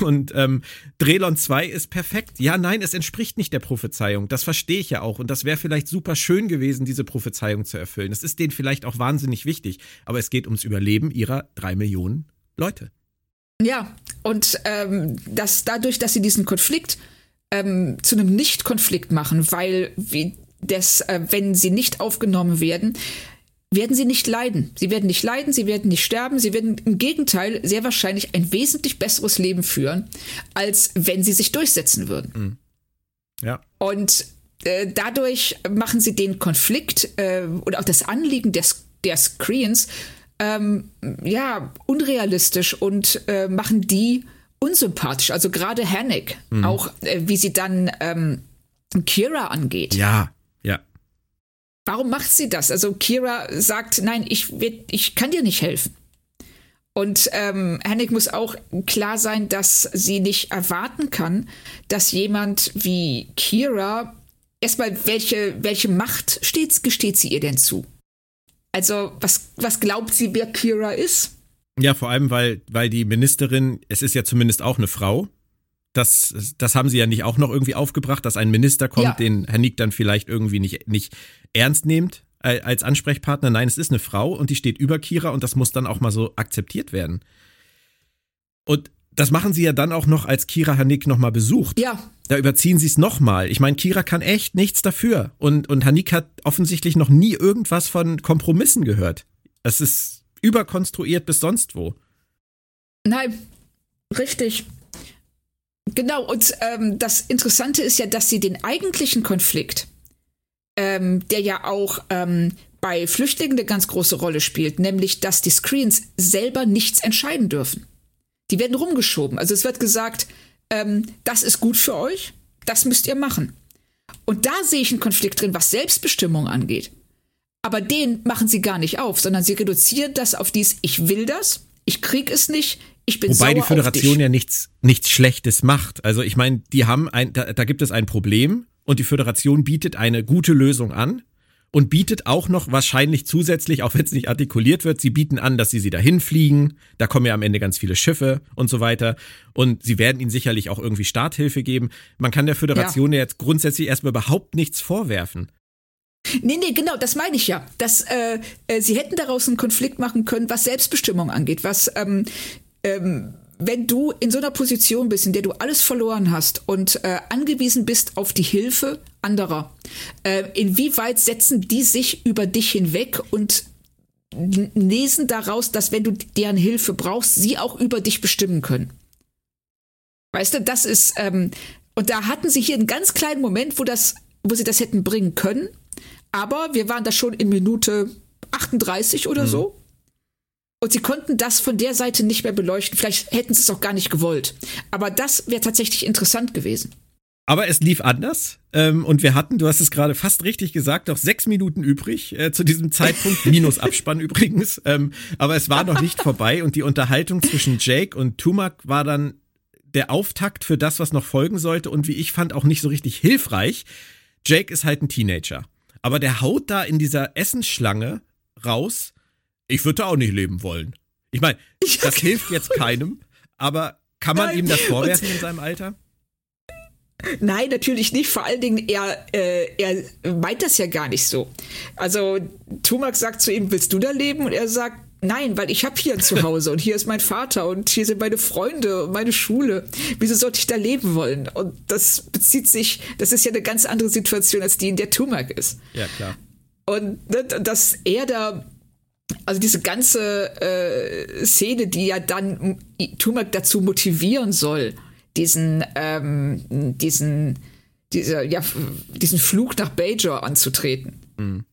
Und ähm, Drelon 2 ist perfekt. Ja, nein, es entspricht nicht der Prophezeiung. Das verstehe ich ja auch. Und das wäre vielleicht super schön gewesen, diese Prophezeiung zu erfüllen. Das ist denen vielleicht auch wahnsinnig wichtig. Aber es geht ums Überleben ihrer drei Millionen Leute. Ja, und ähm, dass dadurch, dass sie diesen Konflikt ähm, zu einem Nicht-Konflikt machen, weil wie das, äh, wenn sie nicht aufgenommen werden, werden sie nicht leiden. Sie werden nicht leiden, sie werden nicht sterben, sie werden im Gegenteil sehr wahrscheinlich ein wesentlich besseres Leben führen, als wenn sie sich durchsetzen würden. Mhm. Ja. Und äh, dadurch machen sie den Konflikt äh, oder auch das Anliegen des, der Screens ähm, ja, unrealistisch und äh, machen die unsympathisch. Also gerade Hannick, mhm. auch äh, wie sie dann ähm, Kira angeht. Ja, ja. Warum macht sie das? Also Kira sagt, nein, ich, ich kann dir nicht helfen. Und ähm, Hennig muss auch klar sein, dass sie nicht erwarten kann, dass jemand wie Kira erstmal, welche, welche Macht steht, gesteht sie ihr denn zu? Also, was, was glaubt sie, wer Kira ist? Ja, vor allem, weil, weil die Ministerin, es ist ja zumindest auch eine Frau. Das, das haben sie ja nicht auch noch irgendwie aufgebracht, dass ein Minister kommt, ja. den Herr Nick dann vielleicht irgendwie nicht, nicht ernst nehmt. äh, als Ansprechpartner. Nein, es ist eine Frau und die steht über Kira und das muss dann auch mal so akzeptiert werden. Und das machen sie ja dann auch noch, als Kira Hanik nochmal besucht. Ja. Da überziehen sie es nochmal. Ich meine, Kira kann echt nichts dafür. Und, und Hanik hat offensichtlich noch nie irgendwas von Kompromissen gehört. Es ist überkonstruiert bis sonst wo. Nein, richtig. Genau, und ähm, das Interessante ist ja, dass sie den eigentlichen Konflikt, ähm, der ja auch ähm, bei Flüchtlingen eine ganz große Rolle spielt, nämlich dass die Screens selber nichts entscheiden dürfen. Die werden rumgeschoben. Also es wird gesagt, ähm, das ist gut für euch, das müsst ihr machen. Und da sehe ich einen Konflikt drin, was Selbstbestimmung angeht. Aber den machen sie gar nicht auf, sondern sie reduzieren das auf dies, ich will das, ich krieg es nicht, ich bin Wobei die Föderation ja nichts, nichts Schlechtes macht. Also ich meine, die haben ein, da, da gibt es ein Problem und die Föderation bietet eine gute Lösung an und bietet auch noch wahrscheinlich zusätzlich, auch wenn es nicht artikuliert wird, sie bieten an, dass sie sie dahin fliegen. Da kommen ja am Ende ganz viele Schiffe und so weiter. Und sie werden ihnen sicherlich auch irgendwie Starthilfe geben. Man kann der Föderation ja, jetzt grundsätzlich erstmal überhaupt nichts vorwerfen. Nee, nee, genau, das meine ich ja. Dass äh, äh, sie hätten daraus einen Konflikt machen können, was Selbstbestimmung angeht, was ähm, ähm, wenn du in so einer Position bist, in der du alles verloren hast und äh, angewiesen bist auf die Hilfe anderer, äh, inwieweit setzen die sich über dich hinweg und lesen daraus, dass wenn du deren Hilfe brauchst, sie auch über dich bestimmen können? Weißt du, das ist, ähm, und da hatten sie hier einen ganz kleinen Moment, wo das, wo sie das hätten bringen können, aber wir waren da schon in Minute 38 oder mhm. so. Und sie konnten das von der Seite nicht mehr beleuchten. Vielleicht hätten sie es auch gar nicht gewollt. Aber das wäre tatsächlich interessant gewesen. Aber es lief anders. Ähm, und wir hatten, du hast es gerade fast richtig gesagt, noch sechs Minuten übrig äh, zu diesem Zeitpunkt. Minus Abspann übrigens. Ähm, aber es war noch nicht vorbei. Und die Unterhaltung zwischen Jake und Tumak war dann der Auftakt für das, was noch folgen sollte. Und wie ich fand, auch nicht so richtig hilfreich. Jake ist halt ein Teenager. Aber der haut da in dieser Essensschlange raus ich würde auch nicht leben wollen. Ich meine, das hilft jetzt keinem, aber kann man Nein. ihm das vorwerfen in seinem Alter? Nein, natürlich nicht. Vor allen Dingen, er, äh, er meint das ja gar nicht so. Also, Tumak sagt zu ihm, willst du da leben? Und er sagt, nein, weil ich habe hier ein Zuhause und hier ist mein Vater und hier sind meine Freunde und meine Schule. Wieso sollte ich da leben wollen? Und das bezieht sich, das ist ja eine ganz andere Situation als die, in der Tumak ist. Ja, klar. Und ne, dass er da also diese ganze äh, Szene, die ja dann Tumak dazu motivieren soll, diesen, ähm, diesen, diese, ja, diesen Flug nach Bajor anzutreten. Mhm.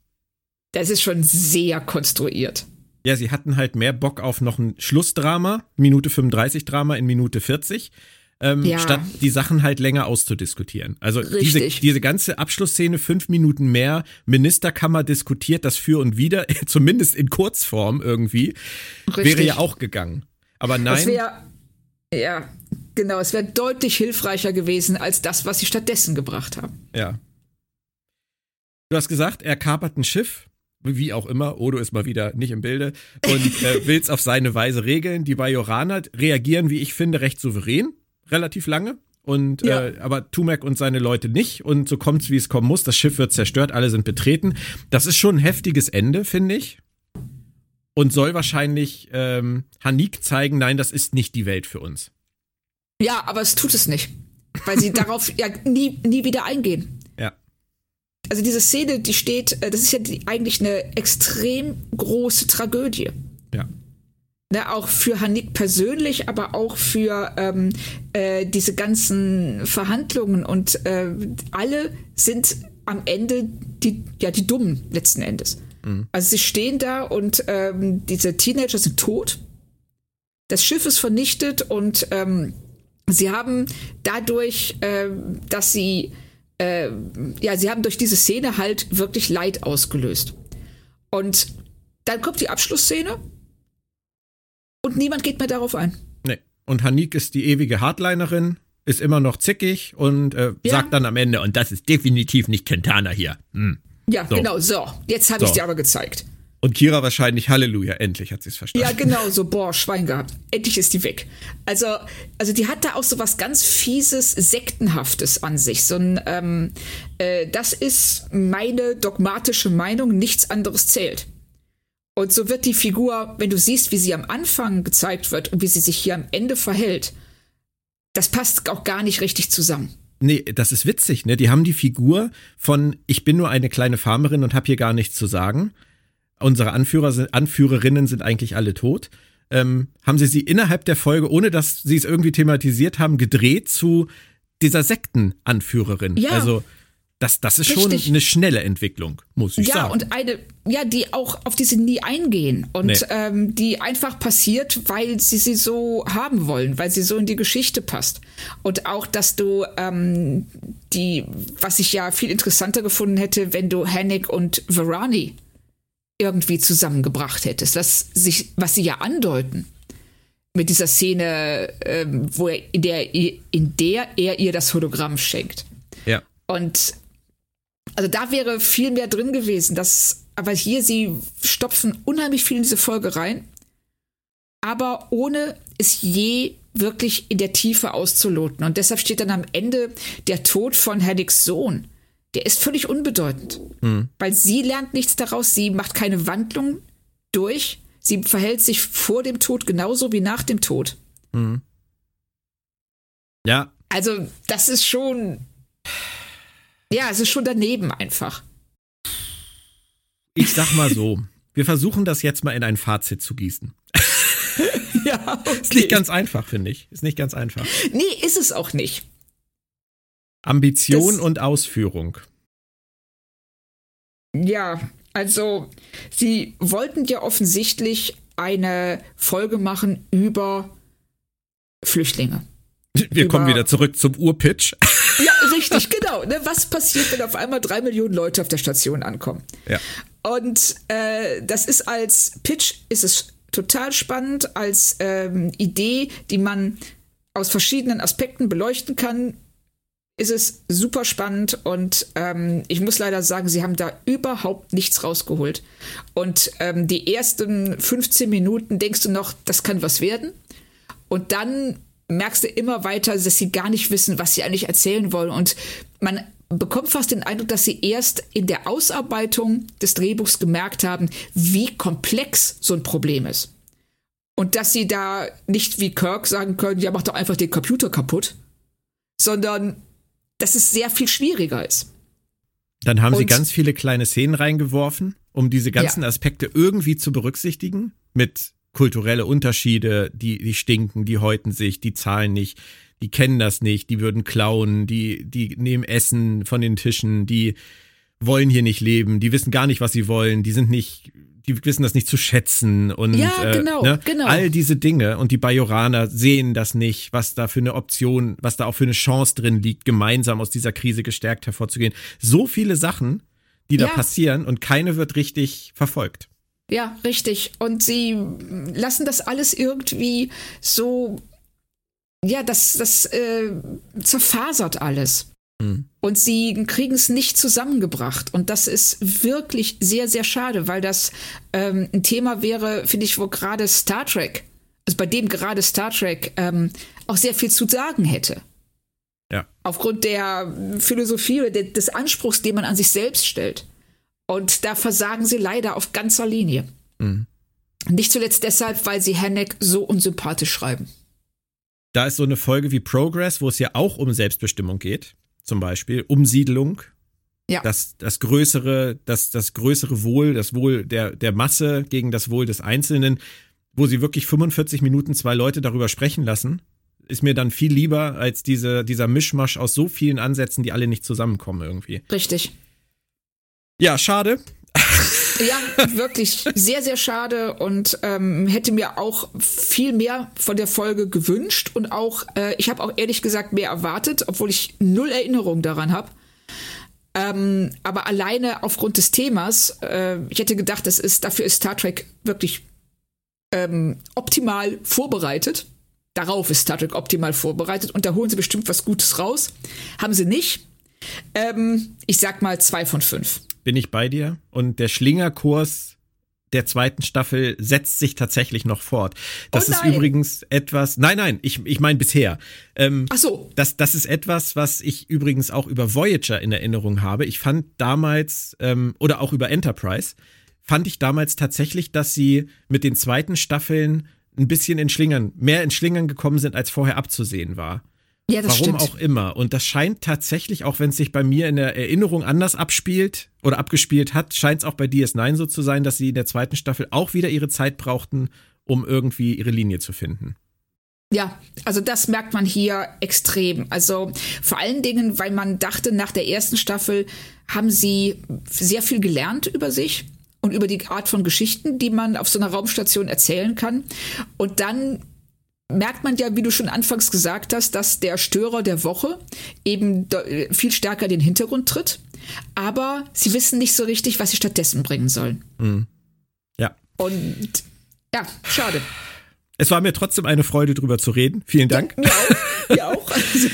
Das ist schon sehr konstruiert. Ja, sie hatten halt mehr Bock auf noch ein Schlussdrama, Minute 35 Drama in Minute 40 ähm, ja. statt die Sachen halt länger auszudiskutieren. Also diese, diese ganze Abschlussszene, fünf Minuten mehr, Ministerkammer diskutiert das für und wieder, zumindest in Kurzform irgendwie, Richtig. wäre ja auch gegangen. Aber nein. Wäre, ja, genau, es wäre deutlich hilfreicher gewesen als das, was sie stattdessen gebracht haben. Ja. Du hast gesagt, er kapert ein Schiff, wie auch immer, Odo ist mal wieder nicht im Bilde und äh, will es auf seine Weise regeln. Die Bajoraner reagieren, wie ich finde, recht souverän relativ lange. Und ja. äh, aber Tumek und seine Leute nicht. Und so kommt's, wie es kommen muss. Das Schiff wird zerstört, alle sind betreten. Das ist schon ein heftiges Ende, finde ich. Und soll wahrscheinlich ähm, Hanik zeigen, nein, das ist nicht die Welt für uns. Ja, aber es tut es nicht. Weil sie darauf ja nie, nie wieder eingehen. Ja. Also diese Szene, die steht, äh, das ist ja die, eigentlich eine extrem große Tragödie. Ja. Ne, auch für Hanik persönlich, aber auch für ähm, äh, diese ganzen Verhandlungen und äh, alle sind am Ende die, ja, die Dummen letzten Endes. Mhm. Also sie stehen da und ähm, diese Teenager sind tot. Das Schiff ist vernichtet und ähm, sie haben dadurch, äh, dass sie, äh, ja, sie haben durch diese Szene halt wirklich Leid ausgelöst. Und dann kommt die Abschlussszene und niemand geht mehr darauf ein. Nee. Und Hanik ist die ewige Hardlinerin, ist immer noch zickig und äh, ja. sagt dann am Ende, und das ist definitiv nicht Kentana hier. Hm. Ja, so. genau, so. Jetzt habe so. ich dir aber gezeigt. Und Kira wahrscheinlich Halleluja, endlich hat sie es verstanden. Ja, genau, so, boah, Schwein gehabt. Endlich ist die weg. Also, also die hat da auch so was ganz Fieses, Sektenhaftes an sich. So ein, ähm, äh, das ist meine dogmatische Meinung, nichts anderes zählt. Und so wird die Figur, wenn du siehst, wie sie am Anfang gezeigt wird und wie sie sich hier am Ende verhält, das passt auch gar nicht richtig zusammen. Nee, das ist witzig, ne? Die haben die Figur von ich bin nur eine kleine Farmerin und habe hier gar nichts zu sagen unsere Anführer sind, Anführerinnen sind eigentlich alle tot. Ähm, haben sie sie innerhalb der Folge, ohne dass sie es irgendwie thematisiert haben, gedreht zu dieser Sektenanführerin. Ja. Also das, das ist Richtig. schon eine schnelle Entwicklung, muss ich ja, sagen. Ja, und eine, ja, die auch auf die sie nie eingehen und nee. ähm, die einfach passiert, weil sie sie so haben wollen, weil sie so in die Geschichte passt. Und auch, dass du ähm, die, was ich ja viel interessanter gefunden hätte, wenn du Hennig und Verani irgendwie zusammengebracht hättest, was, sich, was sie ja andeuten mit dieser Szene, ähm, wo er, in der, in der er ihr das Hologramm schenkt. Ja. Und also da wäre viel mehr drin gewesen. Das, aber hier, sie stopfen unheimlich viel in diese Folge rein, aber ohne es je wirklich in der Tiefe auszuloten. Und deshalb steht dann am Ende der Tod von Hennigs Sohn der ist völlig unbedeutend. Mhm. Weil sie lernt nichts daraus, sie macht keine Wandlung durch, sie verhält sich vor dem Tod genauso wie nach dem Tod. Mhm. Ja. Also, das ist schon. Ja, es ist schon daneben einfach. Ich sag mal so, wir versuchen das jetzt mal in ein Fazit zu gießen. ja, okay. Ist nicht ganz einfach, finde ich. Ist nicht ganz einfach. Nee, ist es auch nicht. Ambition das, und Ausführung. Ja, also sie wollten ja offensichtlich eine Folge machen über Flüchtlinge. Wir über, kommen wieder zurück zum Urpitch. Richtig, genau. Ne? Was passiert, wenn auf einmal drei Millionen Leute auf der Station ankommen? Ja. Und äh, das ist als Pitch ist es total spannend, als ähm, Idee, die man aus verschiedenen Aspekten beleuchten kann, ist es super spannend und ähm, ich muss leider sagen, sie haben da überhaupt nichts rausgeholt. Und ähm, die ersten 15 Minuten denkst du noch, das kann was werden. Und dann merkst du immer weiter, dass sie gar nicht wissen, was sie eigentlich erzählen wollen. Und man bekommt fast den Eindruck, dass sie erst in der Ausarbeitung des Drehbuchs gemerkt haben, wie komplex so ein Problem ist. Und dass sie da nicht wie Kirk sagen können, ja, mach doch einfach den Computer kaputt, sondern dass es sehr viel schwieriger ist. Dann haben und, sie ganz viele kleine Szenen reingeworfen, um diese ganzen ja. Aspekte irgendwie zu berücksichtigen. Mit kulturelle Unterschiede, die, die stinken, die häuten sich, die zahlen nicht, die kennen das nicht, die würden klauen, die, die nehmen Essen von den Tischen, die wollen hier nicht leben, die wissen gar nicht, was sie wollen, die sind nicht die wissen das nicht zu schätzen und ja, genau, äh, ne? genau. all diese Dinge und die Bajoraner sehen das nicht, was da für eine Option, was da auch für eine Chance drin liegt, gemeinsam aus dieser Krise gestärkt hervorzugehen. So viele Sachen, die da ja. passieren und keine wird richtig verfolgt. Ja, richtig. Und sie lassen das alles irgendwie so, ja, das, das äh, zerfasert alles. Mhm. Und sie kriegen es nicht zusammengebracht. Und das ist wirklich sehr, sehr schade, weil das ähm, ein Thema wäre, finde ich, wo gerade Star Trek, also bei dem gerade Star Trek ähm, auch sehr viel zu sagen hätte. Ja. Aufgrund der Philosophie oder des Anspruchs, den man an sich selbst stellt. Und da versagen sie leider auf ganzer Linie. Mhm. Nicht zuletzt deshalb, weil sie Henneck so unsympathisch schreiben. Da ist so eine Folge wie Progress, wo es ja auch um Selbstbestimmung geht zum Beispiel, Umsiedlung. Ja. Das, das größere, das, das größere Wohl, das Wohl der, der Masse gegen das Wohl des Einzelnen, wo sie wirklich 45 Minuten zwei Leute darüber sprechen lassen, ist mir dann viel lieber als diese, dieser Mischmasch aus so vielen Ansätzen, die alle nicht zusammenkommen irgendwie. Richtig. Ja, schade. Ja, wirklich sehr, sehr schade und ähm, hätte mir auch viel mehr von der Folge gewünscht und auch, äh, ich habe auch ehrlich gesagt mehr erwartet, obwohl ich null Erinnerung daran habe. Ähm, aber alleine aufgrund des Themas, äh, ich hätte gedacht, das ist, dafür ist Star Trek wirklich ähm, optimal vorbereitet. Darauf ist Star Trek optimal vorbereitet und da holen sie bestimmt was Gutes raus. Haben sie nicht. Ähm, ich sag mal zwei von fünf bin ich bei dir. Und der Schlingerkurs der zweiten Staffel setzt sich tatsächlich noch fort. Das oh ist übrigens etwas, nein, nein, ich, ich meine bisher. Ähm, Ach so. Das, das ist etwas, was ich übrigens auch über Voyager in Erinnerung habe. Ich fand damals, ähm, oder auch über Enterprise, fand ich damals tatsächlich, dass sie mit den zweiten Staffeln ein bisschen in Schlingern, mehr in Schlingern gekommen sind, als vorher abzusehen war. Ja, das Warum stimmt. auch immer. Und das scheint tatsächlich, auch wenn es sich bei mir in der Erinnerung anders abspielt oder abgespielt hat, scheint es auch bei DS9 so zu sein, dass sie in der zweiten Staffel auch wieder ihre Zeit brauchten, um irgendwie ihre Linie zu finden. Ja, also das merkt man hier extrem. Also vor allen Dingen, weil man dachte, nach der ersten Staffel haben sie sehr viel gelernt über sich und über die Art von Geschichten, die man auf so einer Raumstation erzählen kann. Und dann merkt man ja, wie du schon anfangs gesagt hast, dass der Störer der Woche eben viel stärker in den Hintergrund tritt. Aber sie wissen nicht so richtig, was sie stattdessen bringen sollen. Mhm. Ja. Und ja, schade. Es war mir trotzdem eine Freude, drüber zu reden. Vielen Dank. Ja, mir auch. Also.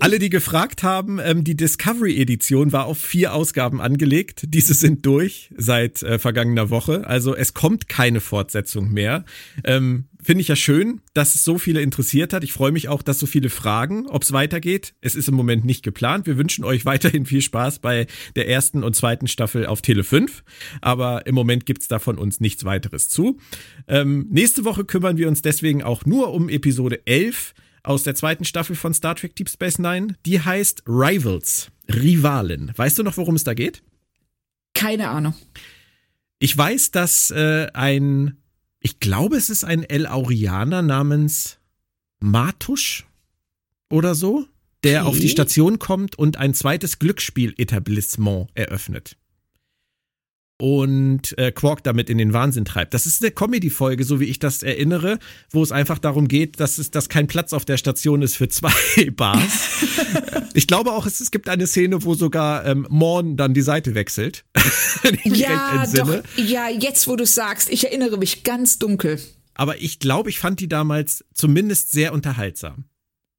Alle, die gefragt haben, ähm, die Discovery-Edition war auf vier Ausgaben angelegt. Diese sind durch seit äh, vergangener Woche. Also es kommt keine Fortsetzung mehr. Ähm, Finde ich ja schön, dass es so viele interessiert hat. Ich freue mich auch, dass so viele fragen, ob es weitergeht. Es ist im Moment nicht geplant. Wir wünschen euch weiterhin viel Spaß bei der ersten und zweiten Staffel auf Tele 5. Aber im Moment gibt's da von uns nichts weiteres zu. Ähm, nächste Woche kümmern wir uns deswegen auch nur um Episode 11 aus der zweiten Staffel von Star Trek Deep Space Nine. Die heißt Rivals, Rivalen. Weißt du noch, worum es da geht? Keine Ahnung. Ich weiß, dass äh, ein ich glaube, es ist ein El Aurianer namens Matusch oder so, der okay. auf die Station kommt und ein zweites Glücksspiel-Etablissement eröffnet und äh, Quark damit in den Wahnsinn treibt. Das ist eine Comedy-Folge, so wie ich das erinnere, wo es einfach darum geht, dass es dass kein Platz auf der Station ist für zwei Bars. ich glaube auch, es, es gibt eine Szene, wo sogar ähm, Morn dann die Seite wechselt. ja, doch. Ja, jetzt wo du sagst, ich erinnere mich ganz dunkel. Aber ich glaube, ich fand die damals zumindest sehr unterhaltsam.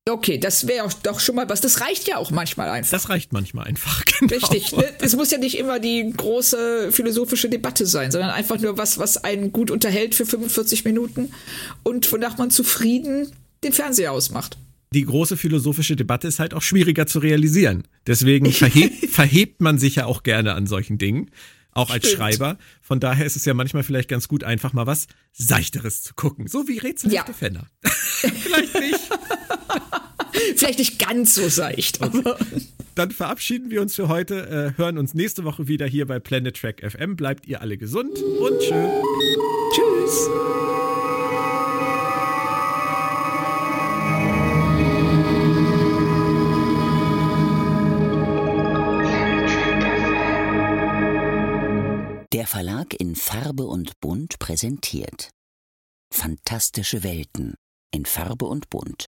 Okay, das wäre doch schon mal was. Das reicht ja auch manchmal einfach. Das reicht manchmal einfach, genau. Richtig. Ne? Es muss ja nicht immer die große philosophische Debatte sein, sondern einfach nur was, was einen gut unterhält für 45 Minuten und wonach man zufrieden den Fernseher ausmacht. Die große philosophische Debatte ist halt auch schwieriger zu realisieren. Deswegen verhebt, verhebt man sich ja auch gerne an solchen Dingen auch als Stimmt. Schreiber. Von daher ist es ja manchmal vielleicht ganz gut, einfach mal was Seichteres zu gucken. So wie Rätsel ja. Fenner. vielleicht nicht. vielleicht nicht ganz so seicht, aber. Dann verabschieden wir uns für heute, äh, hören uns nächste Woche wieder hier bei Planet Track FM. Bleibt ihr alle gesund und schön. Tschüss. Der Verlag in Farbe und Bunt präsentiert. Fantastische Welten in Farbe und Bunt